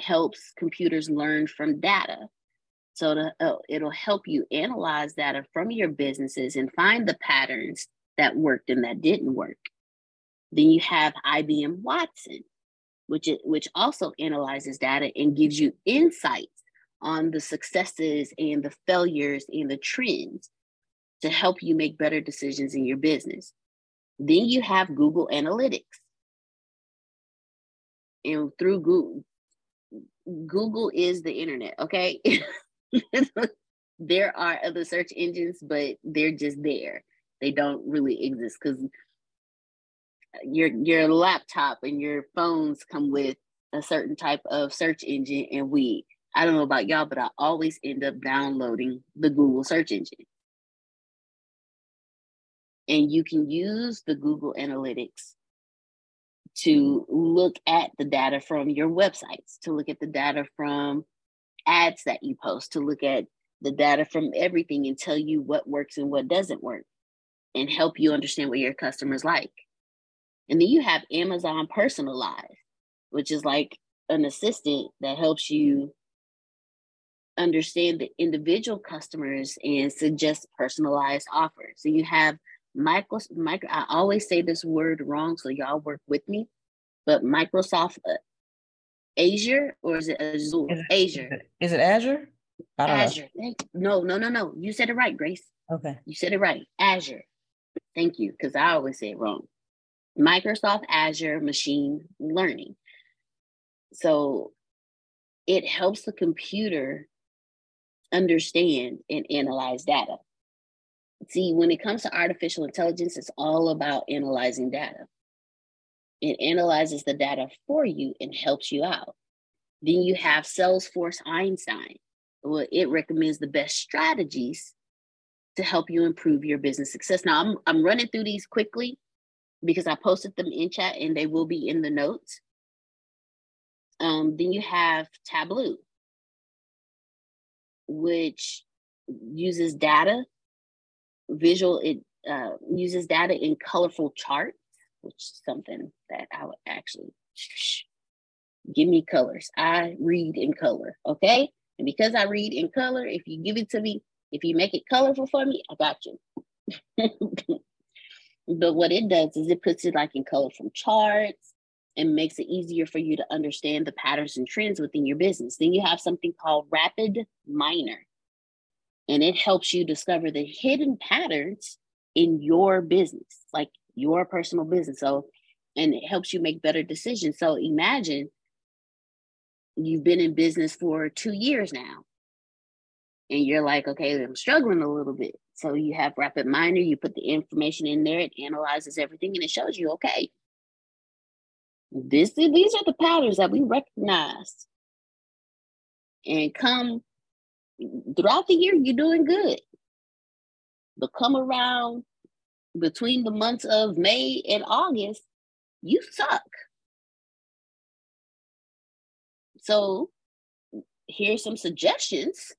helps computers learn from data. So to, uh, it'll help you analyze data from your businesses and find the patterns that worked and that didn't work. Then you have IBM Watson, which is, which also analyzes data and gives you insights on the successes and the failures and the trends to help you make better decisions in your business. Then you have Google Analytics. And through Google, Google is the internet, okay? there are other search engines, but they're just there. They don't really exist because your your laptop and your phones come with a certain type of search engine, and we I don't know about y'all, but I always end up downloading the Google search engine. And you can use the Google Analytics to mm-hmm. look at the data from your websites, to look at the data from ads that you post, to look at the data from everything and tell you what works and what doesn't work and help you understand what your customers like. And then you have Amazon Personalize, which is like an assistant that helps you mm-hmm. understand the individual customers and suggest personalized offers. So you have micro, micro I always say this word wrong, so y'all work with me. But Microsoft uh, Azure or is it Azure? Is it, Azure. Is it Azure? Azure. No, no, no, no. You said it right, Grace. Okay. You said it right. Azure. Thank you, because I always say it wrong. Microsoft Azure Machine Learning. So it helps the computer understand and analyze data. See, when it comes to artificial intelligence, it's all about analyzing data. It analyzes the data for you and helps you out. Then you have Salesforce Einstein. Well, it recommends the best strategies to help you improve your business success. Now, I'm, I'm running through these quickly because I posted them in chat and they will be in the notes. Um, then you have Tableau, which uses data visual it uh, uses data in colorful charts which is something that i would actually shh, give me colors. I read in color okay? And because i read in color if you give it to me if you make it colorful for me i got you. But what it does is it puts it like in colorful charts and makes it easier for you to understand the patterns and trends within your business. Then you have something called rapid miner and it helps you discover the hidden patterns in your business, like your personal business. So, and it helps you make better decisions. So, imagine you've been in business for two years now, and you're like, okay, I'm struggling a little bit. So, you have RapidMiner, you put the information in there, it analyzes everything, and it shows you, okay, this these are the patterns that we recognize. And come throughout the year, you're doing good. But come around between the months of May and August, you suck. So here's some suggestions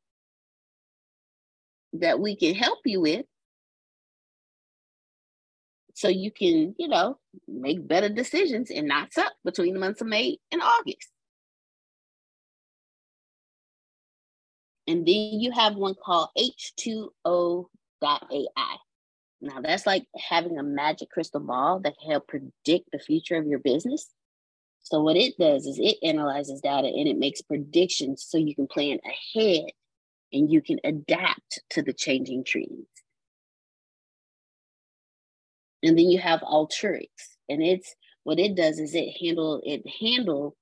that we can help you with so you can, you know, make better decisions and not suck between the months of May and August. And then you have one called H2O.ai. Now, that's like having a magic crystal ball that can help predict the future of your business. So, what it does is it analyzes data and it makes predictions so you can plan ahead and you can adapt to the changing trends. And then you have Alteryx, and it's what it does is it handle it handles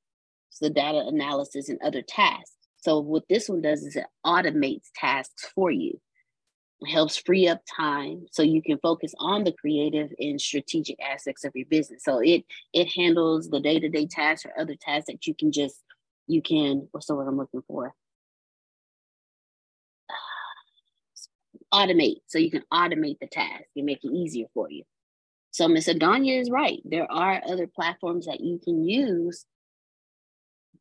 the data analysis and other tasks. So what this one does is it automates tasks for you. It helps free up time so you can focus on the creative and strategic aspects of your business. So it it handles the day-to-day tasks or other tasks that you can just you can what's the word I'm looking for? Automate. So you can automate the task and make it easier for you. So Ms. Adonia is right. There are other platforms that you can use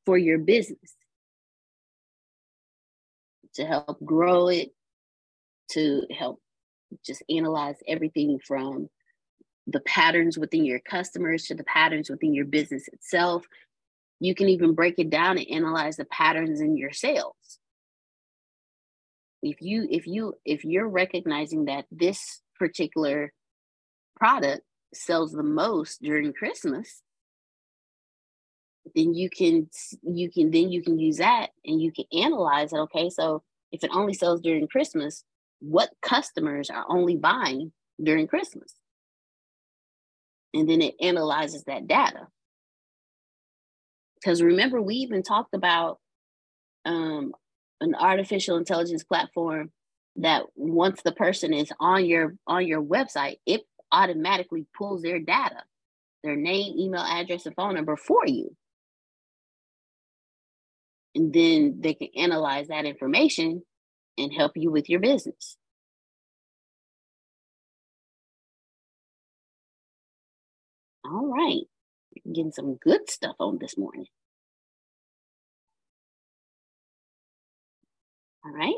for your business to help grow it, to help just analyze everything from the patterns within your customers to the patterns within your business itself. You can even break it down and analyze the patterns in your sales. If you if you if you're recognizing that this particular product sells the most during Christmas, then you can you can then you can use that and you can analyze it. Okay, so if it only sells during Christmas, what customers are only buying during Christmas? And then it analyzes that data. Because remember, we even talked about um, an artificial intelligence platform that once the person is on your on your website, it automatically pulls their data, their name, email address, and phone number for you. And then they can analyze that information and help you with your business. All right, getting some good stuff on this morning. All right.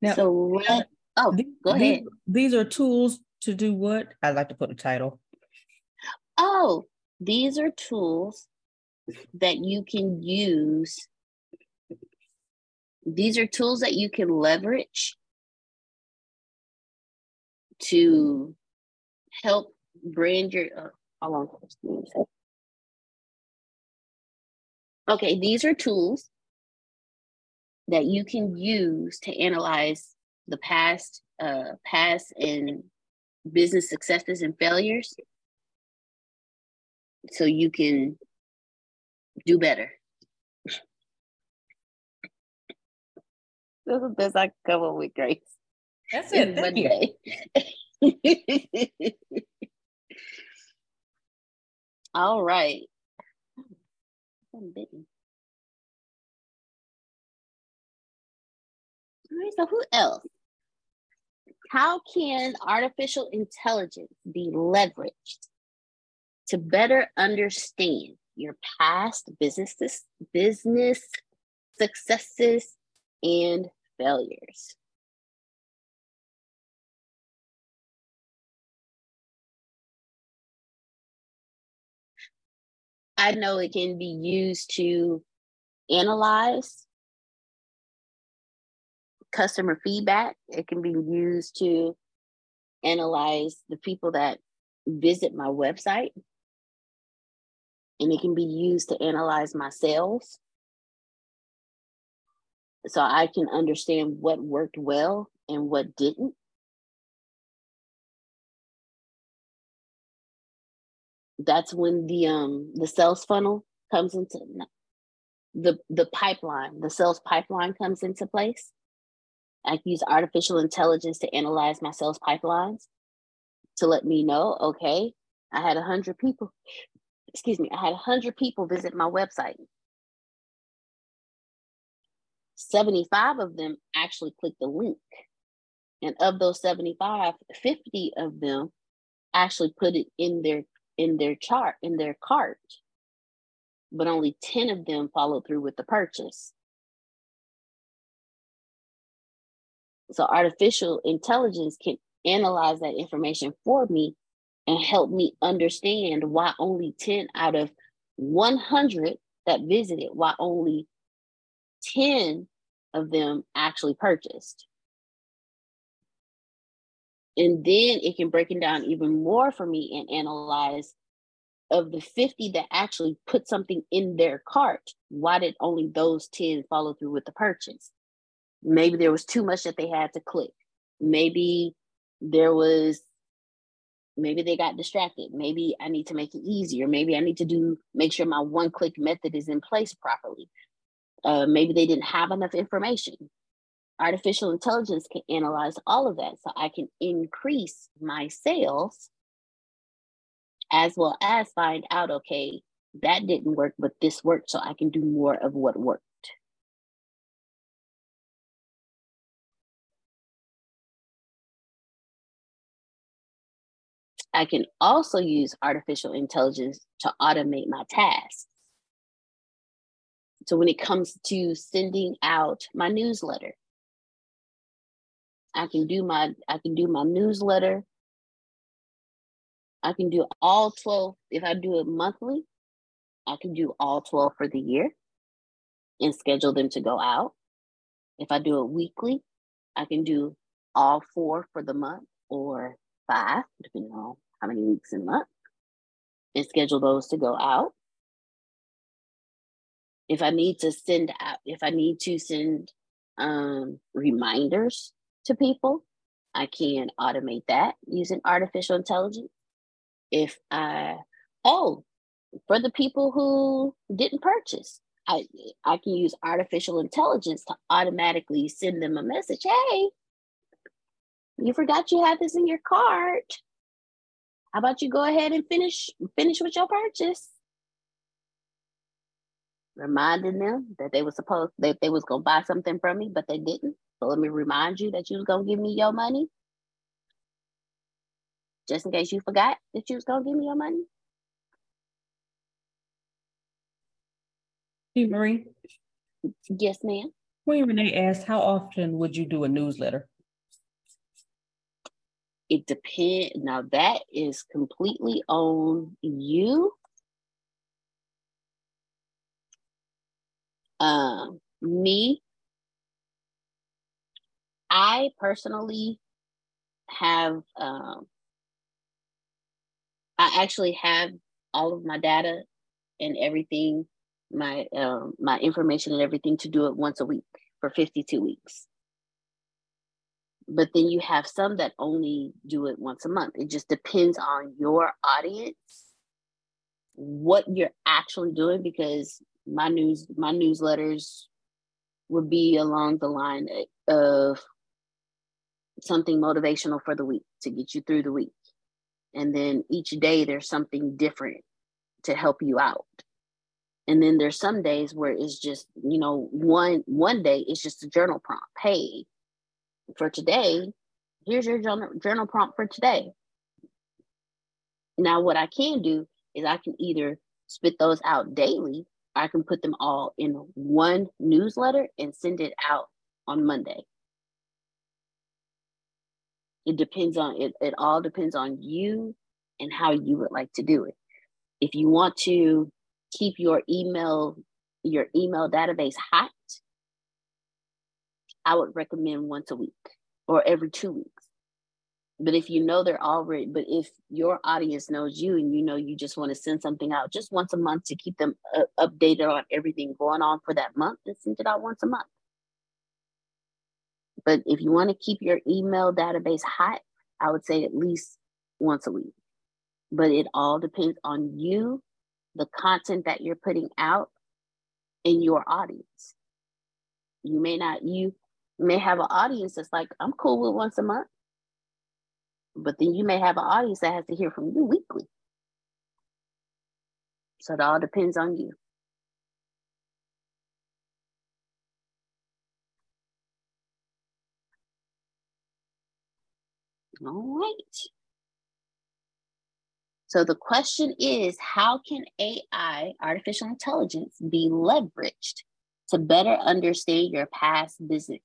Now, so what? Oh, these, go ahead. These are tools to do what? I'd like to put a title. Oh, these are tools that you can use. These are tools that you can leverage to help brand your. Uh, hold on. Okay, these are tools that you can use to analyze the past, uh, past and business successes and failures, so you can do better. This is the best I can come up with, Grace. That's it. Thank Monday. All right. I'm bitten. All right, so who else? How can artificial intelligence be leveraged to better understand your past businesses, business successes and failures? I know it can be used to analyze customer feedback. It can be used to analyze the people that visit my website. And it can be used to analyze my. So I can understand what worked well and what didn't. that's when the um the sales funnel comes into the the pipeline the sales pipeline comes into place i can use artificial intelligence to analyze my sales pipelines to let me know okay i had a 100 people excuse me i had 100 people visit my website. 75 of them actually clicked the link. And of those 75 50 of them actually put it in their in their chart, in their cart, but only 10 of them followed through with the purchase. So artificial intelligence can analyze that information for me and help me understand why only 10 out of 100 that visited, why only 10 of them actually purchased. And then it can break it down even more for me and analyze of the 50 that actually put something in their cart, why did only those 10 follow through with the purchase? Maybe there was too much that they had to click. maybe there was maybe they got distracted. Maybe i need to make it easier. Maybe i need to do make sure my one click method is in place properly. Uh, maybe they didn't have enough information. Artificial intelligence can analyze all of that so i can increase my sales as well as find out okay that didn't work but this worked so i can do more of what worked I can also use artificial intelligence to automate my tasks. So when it comes to sending out my newsletter, I can do my I can do my newsletter. I can do all 12 if I do it monthly, I can do all 12 for the year and schedule them to go out. If I do it weekly, I can do all four for the month or five, depending on how many weeks in a month, and schedule those to go out. If I need to send out, if I need to send um, reminders to people, I can automate that using artificial intelligence. If I, oh, for the people who didn't purchase, I, I can use artificial intelligence to automatically send them a message. Hey, you forgot you had this in your cart. How about you go ahead and finish finish with your purchase? Reminding them that they were supposed that they was gonna buy something from me, but they didn't. So let me remind you that you was gonna give me your money. Just in case you forgot that you was gonna give me your money. Hey, Marie. Yes, ma'am. Queen Renee asked, how often would you do a newsletter? It depends. Now that is completely on you. Um, me, I personally have, um, I actually have all of my data and everything, my um, my information and everything to do it once a week for 52 weeks but then you have some that only do it once a month. It just depends on your audience, what you're actually doing, because my news, my newsletters would be along the line of something motivational for the week to get you through the week. And then each day there's something different to help you out. And then there's some days where it's just, you know, one one day it's just a journal prompt. Hey, for today, here's your journal, journal prompt for today. Now, what I can do is I can either spit those out daily, I can put them all in one newsletter and send it out on Monday. It depends on it, it all depends on you and how you would like to do it. If you want to keep your email your email database hot, I would recommend once a week or every two weeks. But if you know they're already, but if your audience knows you and you know you just want to send something out just once a month to keep them uh, updated on everything going on for that month, then send it out once a month. But if you want to keep your email database hot, I would say at least once a week. But it all depends on you, the content that you're putting out, and your audience. You may not, you may have an audience that's like, I'm cool with once a month. But then you may have an audience that has to hear from you weekly. So it all depends on you. All right. So the question is how can AI, artificial intelligence, be leveraged to better understand your past business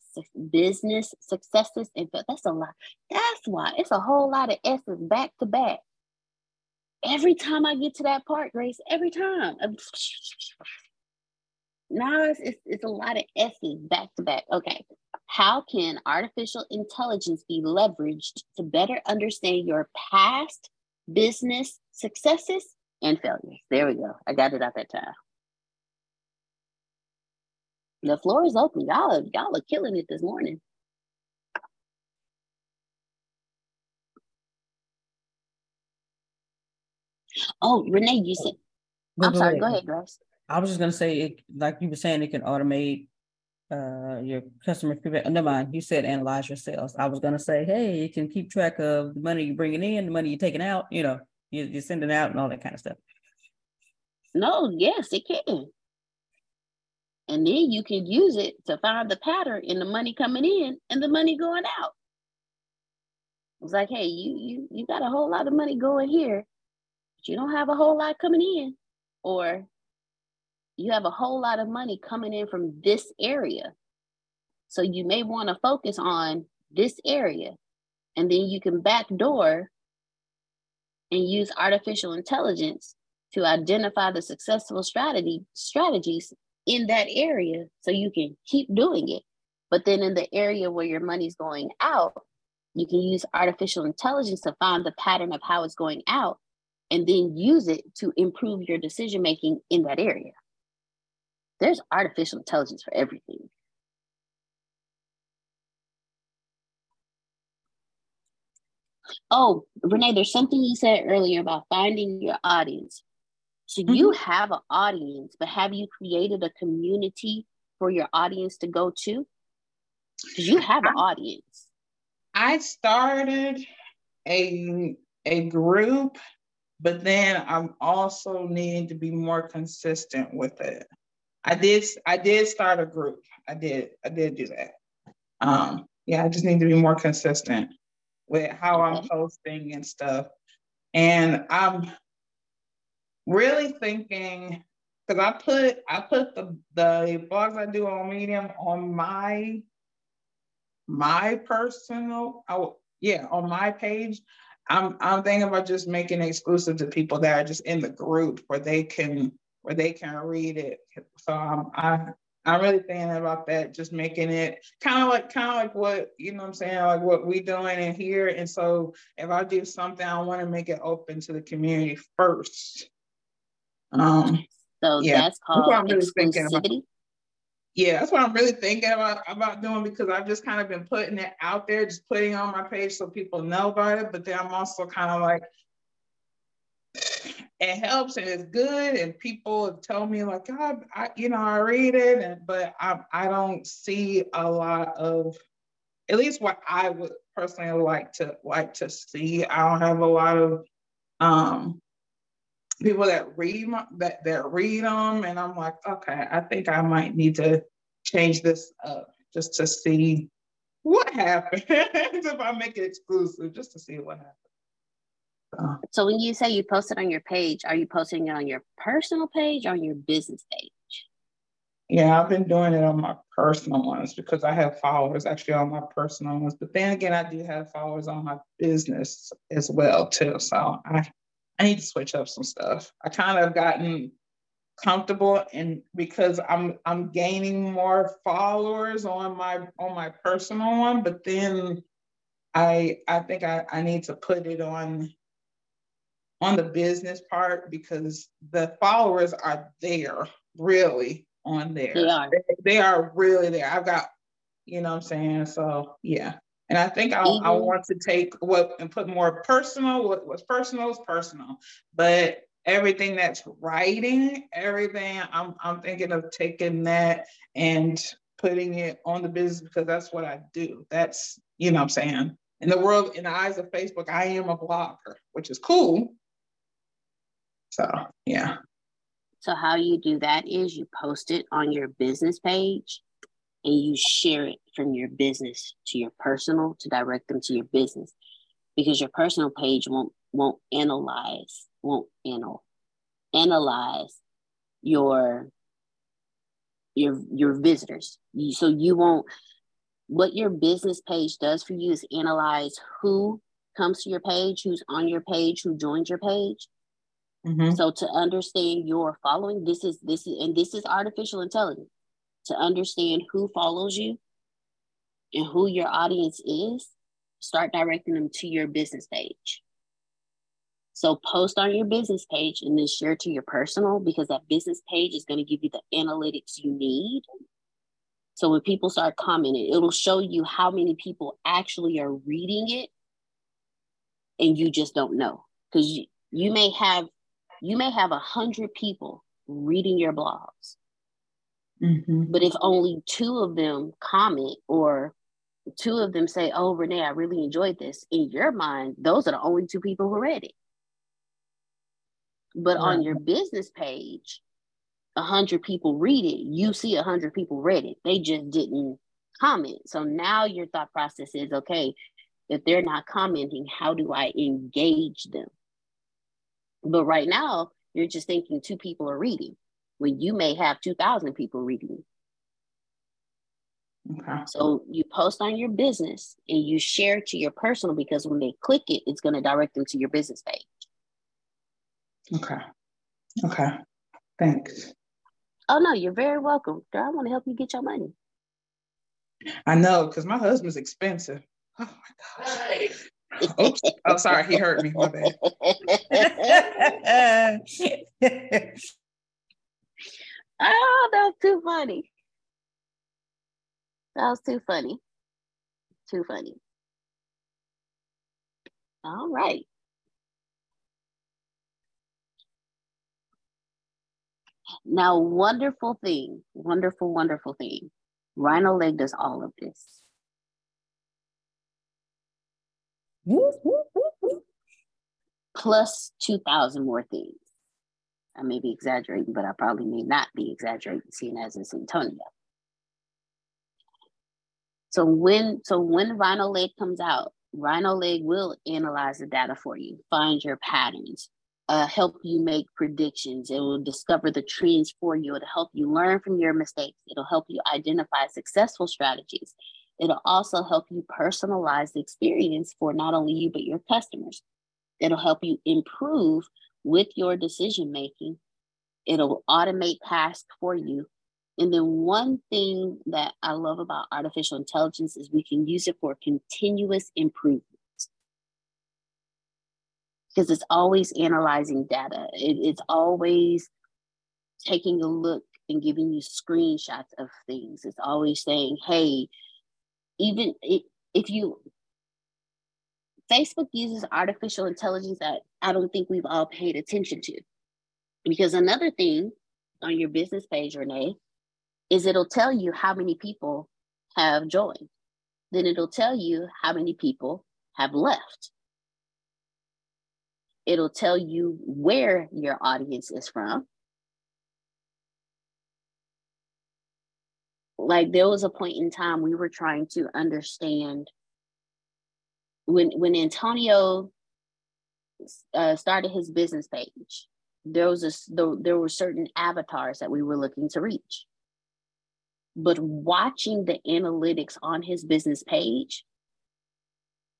business successes and that's a lot. That's why it's a whole lot of S's back to back. Every time I get to that part, Grace, every time. Now it's, it's, it's a lot of S's back to back. Okay. How can artificial intelligence be leveraged to better understand your past business successes and failures? There we go. I got it out that time. The floor is open. Y'all, are, y'all are killing it this morning. Oh, Renee, you said. I'm sorry. Ahead. Go ahead, Grace. I was just gonna say, it, like you were saying, it can automate uh, your customer feedback. Never mind. You said analyze your sales. I was gonna say, hey, it can keep track of the money you're bringing in, the money you're taking out. You know, you're, you're sending out and all that kind of stuff. No, yes, it can. And then you can use it to find the pattern in the money coming in and the money going out. It's like, hey, you you you got a whole lot of money going here, but you don't have a whole lot coming in, or you have a whole lot of money coming in from this area. So you may want to focus on this area, and then you can backdoor and use artificial intelligence to identify the successful strategy strategies in that area so you can keep doing it. But then in the area where your money's going out, you can use artificial intelligence to find the pattern of how it's going out and then use it to improve your decision making in that area. There's artificial intelligence for everything. Oh, Renee, there's something you said earlier about finding your audience. So you have an audience, but have you created a community for your audience to go to? Because you have an audience. I started a a group, but then I'm also needing to be more consistent with it. I did I did start a group. I did I did do that. Um, yeah, I just need to be more consistent with how I'm posting and stuff. And I'm really thinking because I put I put the the blogs I do on Medium on my my personal oh yeah on my page. I'm I'm thinking about just making exclusive to people that are just in the group where they can where they can read it. So I'm I I'm really thinking about that, just making it kind of like kind of like what you know what I'm saying, like what we doing in here. And so if I do something, I want to make it open to the community first. Um, so yeah, that's called what I'm really thinking about. exclusivity. Yeah, that's what I'm really thinking about about doing because I've just kind of been putting it out there, just putting it on my page so people know about it. But then I'm also kind of like, it helps and it's good, and people have told me like, God, I, you know, I read it, and but I I don't see a lot of, at least what I would personally like to like to see. I don't have a lot of um people that read my, that that read them, and I'm like, okay, I think I might need to change this up just to see what happens if I make it exclusive, just to see what happens. So, So when you say you post it on your page, are you posting it on your personal page or on your business page? yeah, I've been doing it on my personal ones because I have followers actually on my personal ones. But then again, I do have followers on my business as well too. So I I need to switch up some stuff. I kind of gotten comfortable and because I'm I'm gaining more followers on my on my personal one, but then I I think I, I need to put it on on the business part because the followers are there really on there. They are. They, they are really there. I've got, you know what I'm saying? So yeah. And I think I, I mm-hmm. want to take what and put more personal. What was personal is personal, but everything that's writing, everything I'm I'm thinking of taking that and putting it on the business because that's what I do. That's you know what I'm saying. In the world, in the eyes of Facebook, I am a blogger, which is cool. So yeah. So how you do that is you post it on your business page and you share it from your business to your personal to direct them to your business because your personal page won't won't analyze won't anal, analyze your your your visitors so you won't what your business page does for you is analyze who comes to your page who's on your page who joins your page Mhm. so to understand your following, this is this is and this is artificial intelligence. To understand who follows you and who your audience is, start directing them to your business page. So post on your business page and then share to your personal because that business page is going to give you the analytics you need. So when people start commenting, it'll show you how many people actually are reading it and you just don't know because you, you may have you may have a hundred people reading your blogs, Mhm. but if only two of them comment or two of them say, "Oh, Renee, I really enjoyed this," in your mind, those are the only two people who read it. But on your business page, a hundred people read it. You see a hundred people read it. They just didn't comment. So now your thought process is okay. If they're not commenting, how do I engage them? But right now, you're just thinking two people are reading when you may have 2,000 people reading. Okay. So you post on your business and you share to your personal because when they click it, it's going to direct them to your business page. Okay. Okay. Thanks. Oh, no, you're very welcome. Girl, I want to help you get your money. I know because my husband's expensive. Oh my gosh. Oops. Oh, sorry. He hurt me. My bad. Oh, that was too funny. That was too funny. Too funny. All right. Now, wonderful thing, wonderful, wonderful thing. Rhino Leg does all of this. Plus 2,000 more things. I may be exaggerating, but I probably may not be exaggerating, seeing as it's Antonio. So when so when Rhino Leg comes out, Rhino Leg will analyze the data for you, find your patterns, uh, help you make predictions. It will discover the trends for you. It'll help you learn from your mistakes. It'll help you identify successful strategies. It'll also help you personalize the experience for not only you, but your customers. It'll help you improve with your decision making. It'll automate tasks for you. And then, one thing that I love about artificial intelligence is we can use it for continuous improvement because it's always analyzing data. It, it's always taking a look and giving you screenshots of things. It's always saying, hey, even if you, Facebook uses artificial intelligence that I don't think we've all paid attention to. Because another thing on your business page, Renee, is it'll tell you how many people have joined. Then it'll tell you how many people have left it'll tell you where your audience is from. Like there was a point in time we were trying to understand when when Antonio uh, started his business page. There was a there, there were certain avatars that we were looking to reach, but watching the analytics on his business page,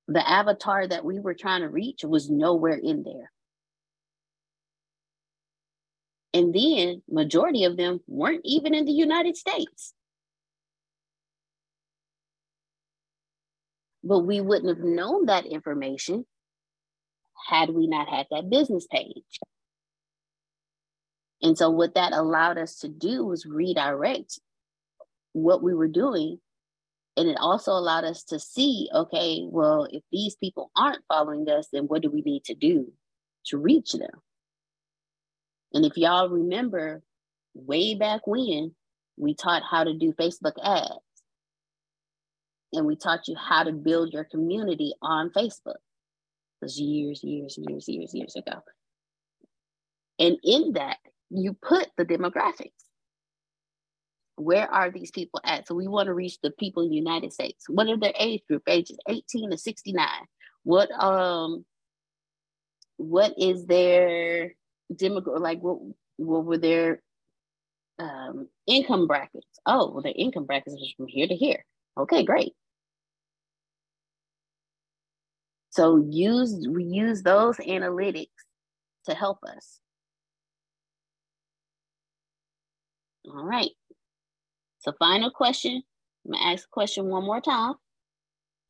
the avatar that we were trying to reach was nowhere in there. And then majority of them weren't even in the United States. But we wouldn't have known that information had we not had that business page. And so what that allowed us to do was redirect what we were doing. And it also allowed us to see okay well if these people aren't following us then what do we need to do to reach them? And if y'all remember way back when we taught how to do facebook ads and we taught you how to build your community on facebook it was years years years years years ago and in that you put the demographics where are these people at? So we want to reach the people in the United States. What are their age group? Ages 18 to 69. What um what is their demographic like what what were their um income brackets? Oh, well their income brackets is from here to here. Okay, great. So use we use those analytics to help us. All right. So, final question. I'm gonna ask the question one more time.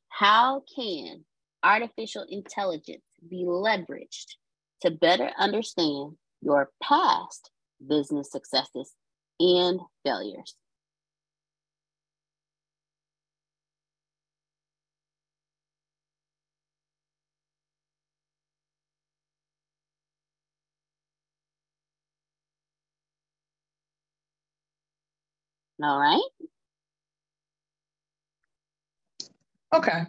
How can artificial intelligence be leveraged to better understand your past business successes and failures? All right. Okay.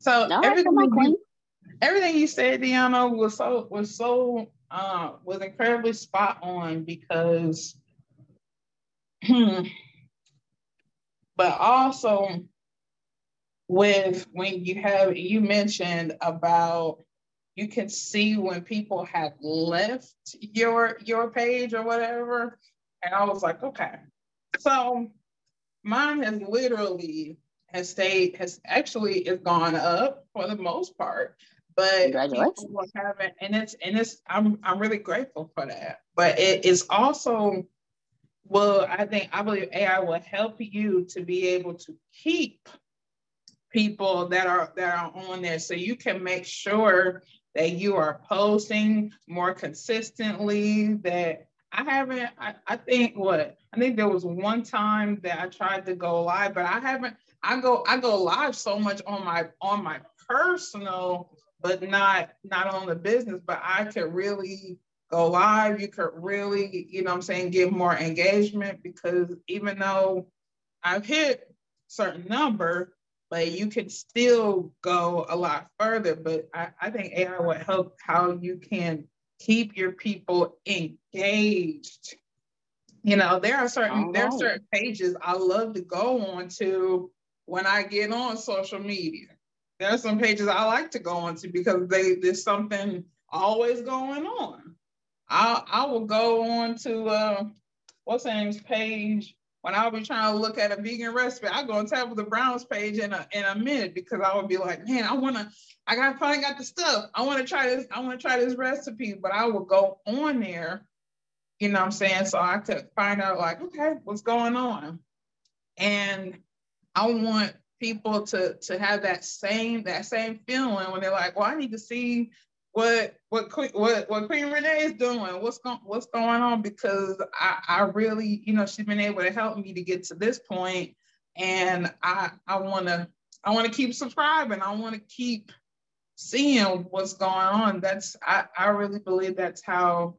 So everything, everything you said, Deanna, was so was so uh was incredibly spot on because hmm, but also with when you have you mentioned about you can see when people have left your your page or whatever and i was like okay so mine has literally has stayed has actually is gone up for the most part but people haven't and it's and it's i'm i'm really grateful for that. But it is also well i think i believe ai will help you to be able to keep people that are that are on there. So you can make sure that you are posting more consistently that i haven't I, I think what i think there was one time that i tried to go live but i haven't i go i go live so much on my on my personal but not not on the business but i could really go live you could really you know what i'm saying get more engagement because even though i've hit certain number but you can still go a lot further. But I, I think AI would help how you can keep your people engaged. You know, there are certain there are certain pages I love to go on to when I get on social media. There are some pages I like to go on to because they there's something always going on. I I will go on to uh, what's her name's page when I'll be trying to look at a vegan recipe, I go on Tabitha Brown's page in a in a minute because I would be like, man, I wanna, I got finally got the stuff. I want to try this, I want to try this recipe, but I will go on there, you know what I'm saying? So I could find out like, okay, what's going on? And I want people to to have that same that same feeling when they're like, well, I need to see what what what what Queen Renee is doing, what's going what's going on because I I really you know she's been able to help me to get to this point, and I I want to I want to keep subscribing. I want to keep seeing what's going on. That's I I really believe that's how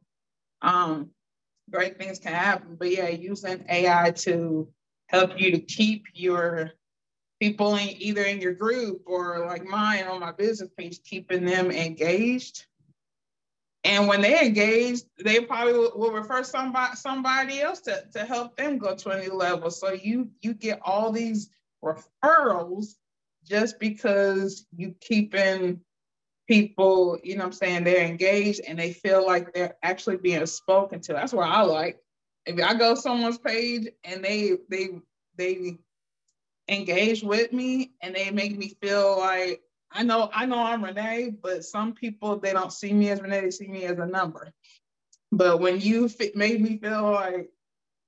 um great things can happen. But yeah, using AI to help you to keep your people in either in your group or like mine on my business page, keeping them engaged. And when they engage, they probably will, refer somebody somebody else to, to help them go to a new level. So you you get all these referrals just because you keeping people, you know what I'm saying, they're engaged and they feel like they're actually being spoken to. That's what I like. If I go someone's page and they they they engage with me and they make me feel like I know I know I'm Renee, but some people they don't see me as Renee, they see me as a number. But when you fit, made me feel like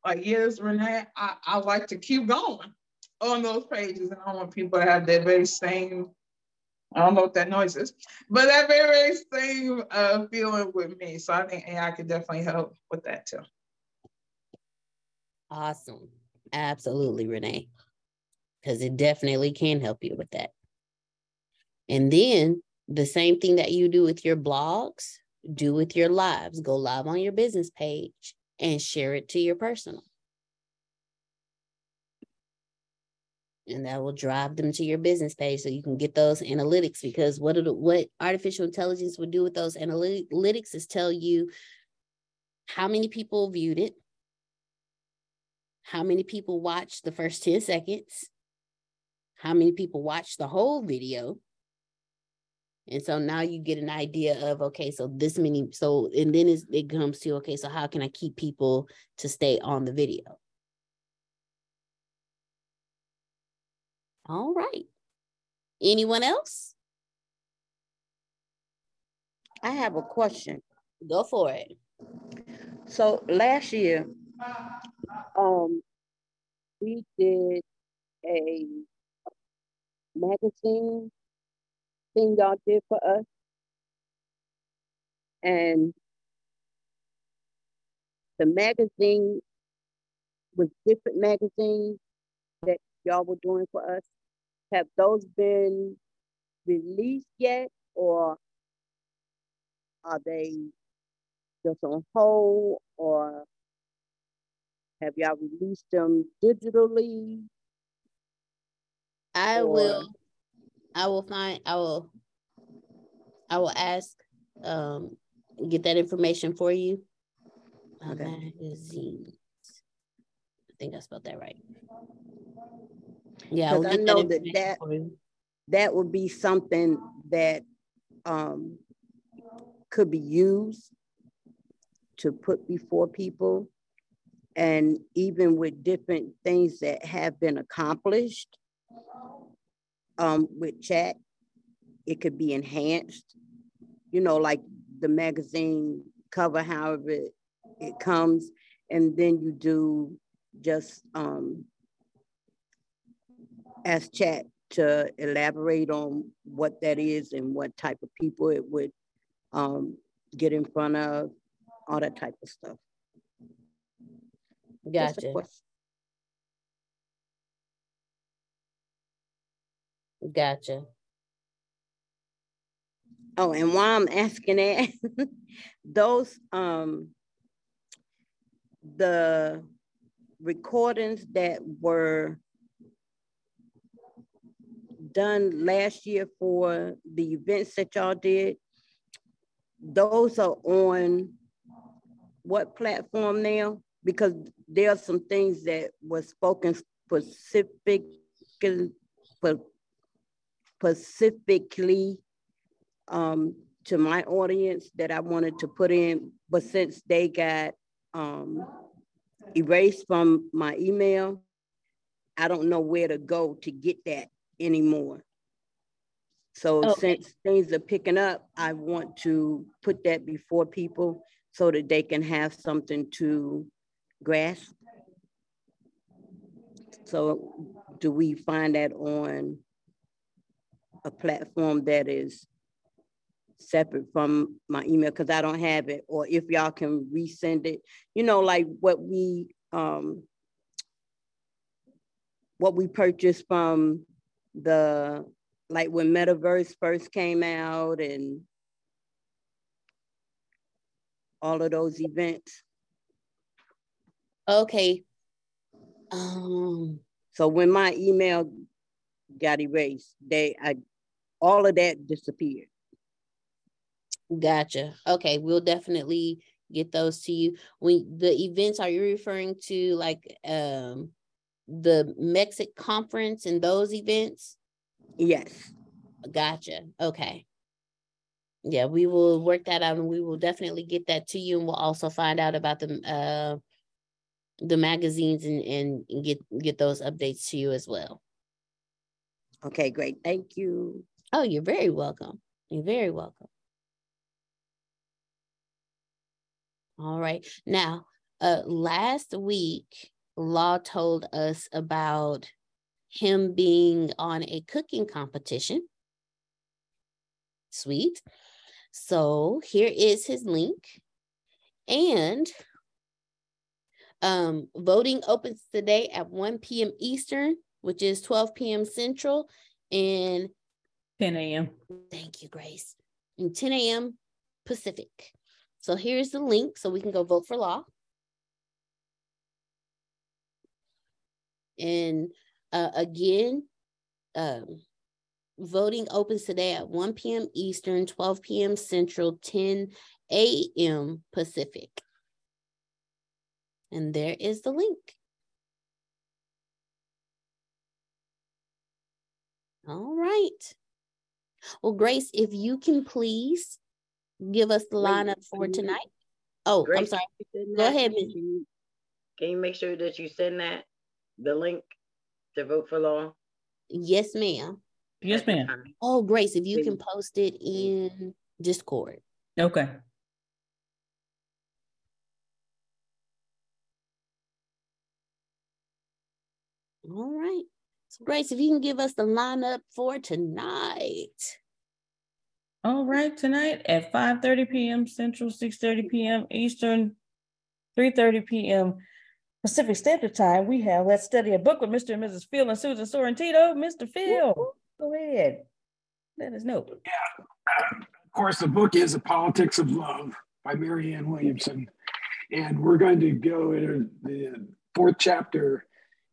like yes, Renee, I, I like to keep going on those pages, and I want people to have that very same. I don't know what that noise is, but that very same uh, feeling with me. So I think AI could definitely help with that too. Awesome. Absolutely, Renee because it definitely can help you with that. And then the same thing that you do with your blogs, do with your lives. Go live on your business page and share it to your personal. And that will drive them to your business page so you can get those analytics. Because what what artificial intelligence would do with those analytics is tell you how many people viewed it, how many people watched the first 10 seconds, how many people watched the whole video. And so now you get an idea of, okay, so this many, so, and then it comes to, okay, so how can I keep people to stay on the video? All right. Anyone else? I have a question. Go for it. So last year, um, we did a magazine thing y'all did for us. And the magazine was different magazines that y'all were doing for us. Have those been released yet or are they just on hold or Have y'all released them digitally? I or... will. I will find. I will. I will ask. Um, get that information for you. Okay. Magazines. I think I spelled that right. Yeah, I know that that, that that would be something that um, could be used to put before people. And even with different things that have been accomplished um, with chat, it could be enhanced. You know, like the magazine cover, however it, it comes, and then you do just um, ask chat to elaborate on what that is and what type of people it would um, get in front of, all that type of stuff. Gotcha. Gotcha. Oh, and while I'm asking that, those um the recordings that were done last year for the events that y'all did, those are on what platform now? Because there are some things that were spoken specific, specifically um, to my audience that I wanted to put in, but since they got um, erased from my email, I don't know where to go to get that anymore. So okay. since things are picking up, I want to put that before people so that they can have something to grasp. So do we find that on a platform that is separate from my email because I don't have it, or if y'all can resend it, you know, like what we um what we purchased from the like when metaverse first came out and all of those events. Okay. Um so when my email got erased they i all of that disappeared gotcha okay we'll definitely get those to you when the events are you referring to like um the Mexic conference and those events? Yes. Gotcha. Okay. Yeah, we will work that out and we will definitely get that to you and we'll also find out about the uh the magazines and, and get get those updates to you as well. Okay, great. Thank you. Oh, you're very welcome. You're very welcome. All right. Now, uh last week Law told us about him being on a cooking competition. Sweet. So here is his link. And um, voting opens today at 1 p.m. Eastern, which is 12 p.m. Central, and 10 a.m. Thank you, Grace. And 10 a.m. Pacific. So here's the link so we can go vote for law. And uh, again, um, voting opens today at 1 p.m. Eastern, 12 p.m. Central, 10 a.m. Pacific. And there is the link. All right. Well, Grace, if you can please give us the lineup for tonight. Oh, Grace, I'm sorry. Go ahead, Ms. Can you make sure that you send that the link to vote for law? Yes, ma'am. Yes, ma'am. Oh, Grace, if you can post it in Discord. Okay. All right. So, Grace, if you can give us the lineup for tonight. All right, tonight at 5:30 p.m. Central, 6:30 p.m. Eastern, 3:30 p.m. Pacific Standard Time, we have Let's Study a Book with Mr. and Mrs. Phil and Susan Sorrentino. Mr. Phil, go ahead. Let us know. Yeah. Of course, the book is A Politics of Love by Marianne Williamson. And we're going to go into the fourth chapter,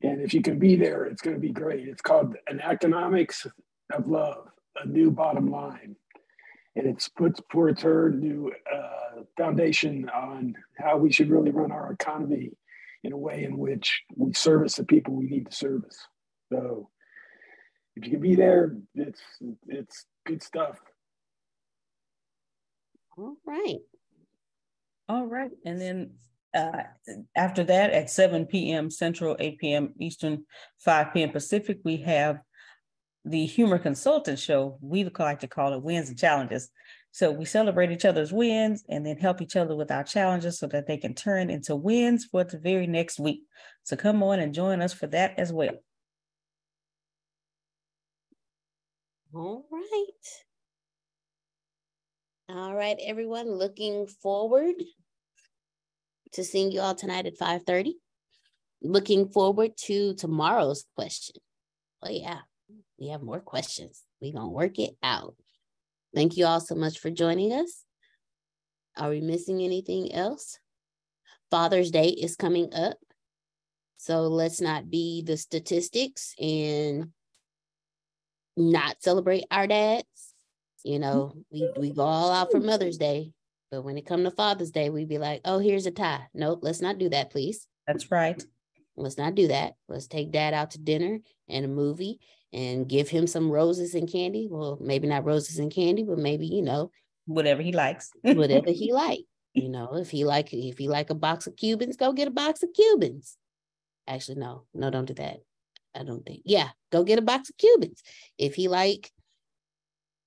and if you can be there, it's going to be great. It's called "An Economics of Love: A New Bottom Line," and it's puts forth her new uh, foundation on how we should really run our economy in a way in which we service the people we need to service. So if you can be there, it's it's good stuff. All right. All right. And then uh, after that, at 7 p.m. Central, 8 p.m. Eastern, 5 p.m. Pacific, we have the Humor Consultant Show. We like to call it Wins and Challenges. So we celebrate each other's wins and then help each other with our challenges so that they can turn into wins for the very next week. So come on and join us for that as well. All right. All right, everyone. Looking forward to seeing you all tonight at 5:30. Looking forward to tomorrow's question. Oh yeah, we have more questions. We're gonna work it out. Thank you all so much for joining us. Are we missing anything else? Father's Day is coming up. So let's not be the statistics and not celebrate our dads. You know, we, we go all out for Mother's Day, but when it come to Father's Day, we'd be like, oh, here's a tie. Nope, let's not do that, please. That's right. Let's not do that. Let's take dad out to dinner and a movie and give him some roses and candy. Well, maybe not roses and candy, but maybe, you know, whatever he likes. whatever he like. You know, if he like if he like a box of Cubans, go get a box of Cubans. Actually, no, no, don't do that. I don't think. Yeah, go get a box of Cubans. If he like,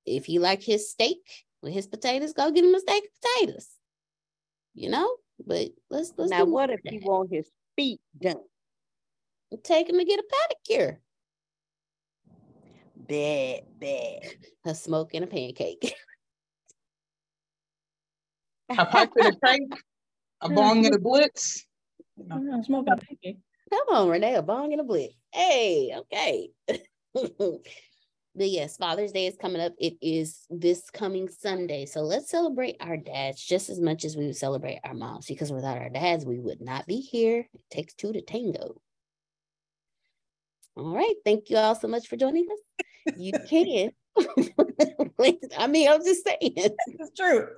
if he like his steak with his potatoes, go get him a steak of potatoes. You know, but let's let's. Now, what if that. he want his feet done? Take him to get a pedicure. Bad, bad. A smoke and a pancake. a pipe and a cake, a bong and a blitz. No. Mm-hmm. Smoking a pancake. Come on, Renee, a bong and a blitz. Hey, okay. but yes, Father's Day is coming up. It is this coming Sunday. So let's celebrate our dads just as much as we would celebrate our moms, because without our dads, we would not be here. It takes two to tango. All right. Thank you all so much for joining us. You can. I mean, I'm just saying. It's true.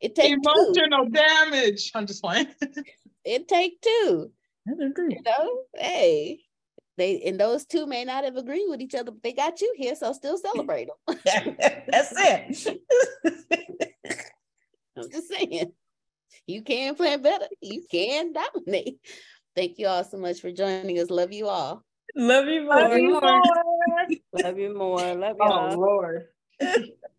It takes emotional two. damage. I'm just playing. it take two. You know, hey, they and those two may not have agreed with each other, but they got you here, so still celebrate them. That's it. I'm just saying, you can play better. You can dominate. Thank you all so much for joining us. Love you all. Love you more. Love you more. Love you more. Love you oh, Lord.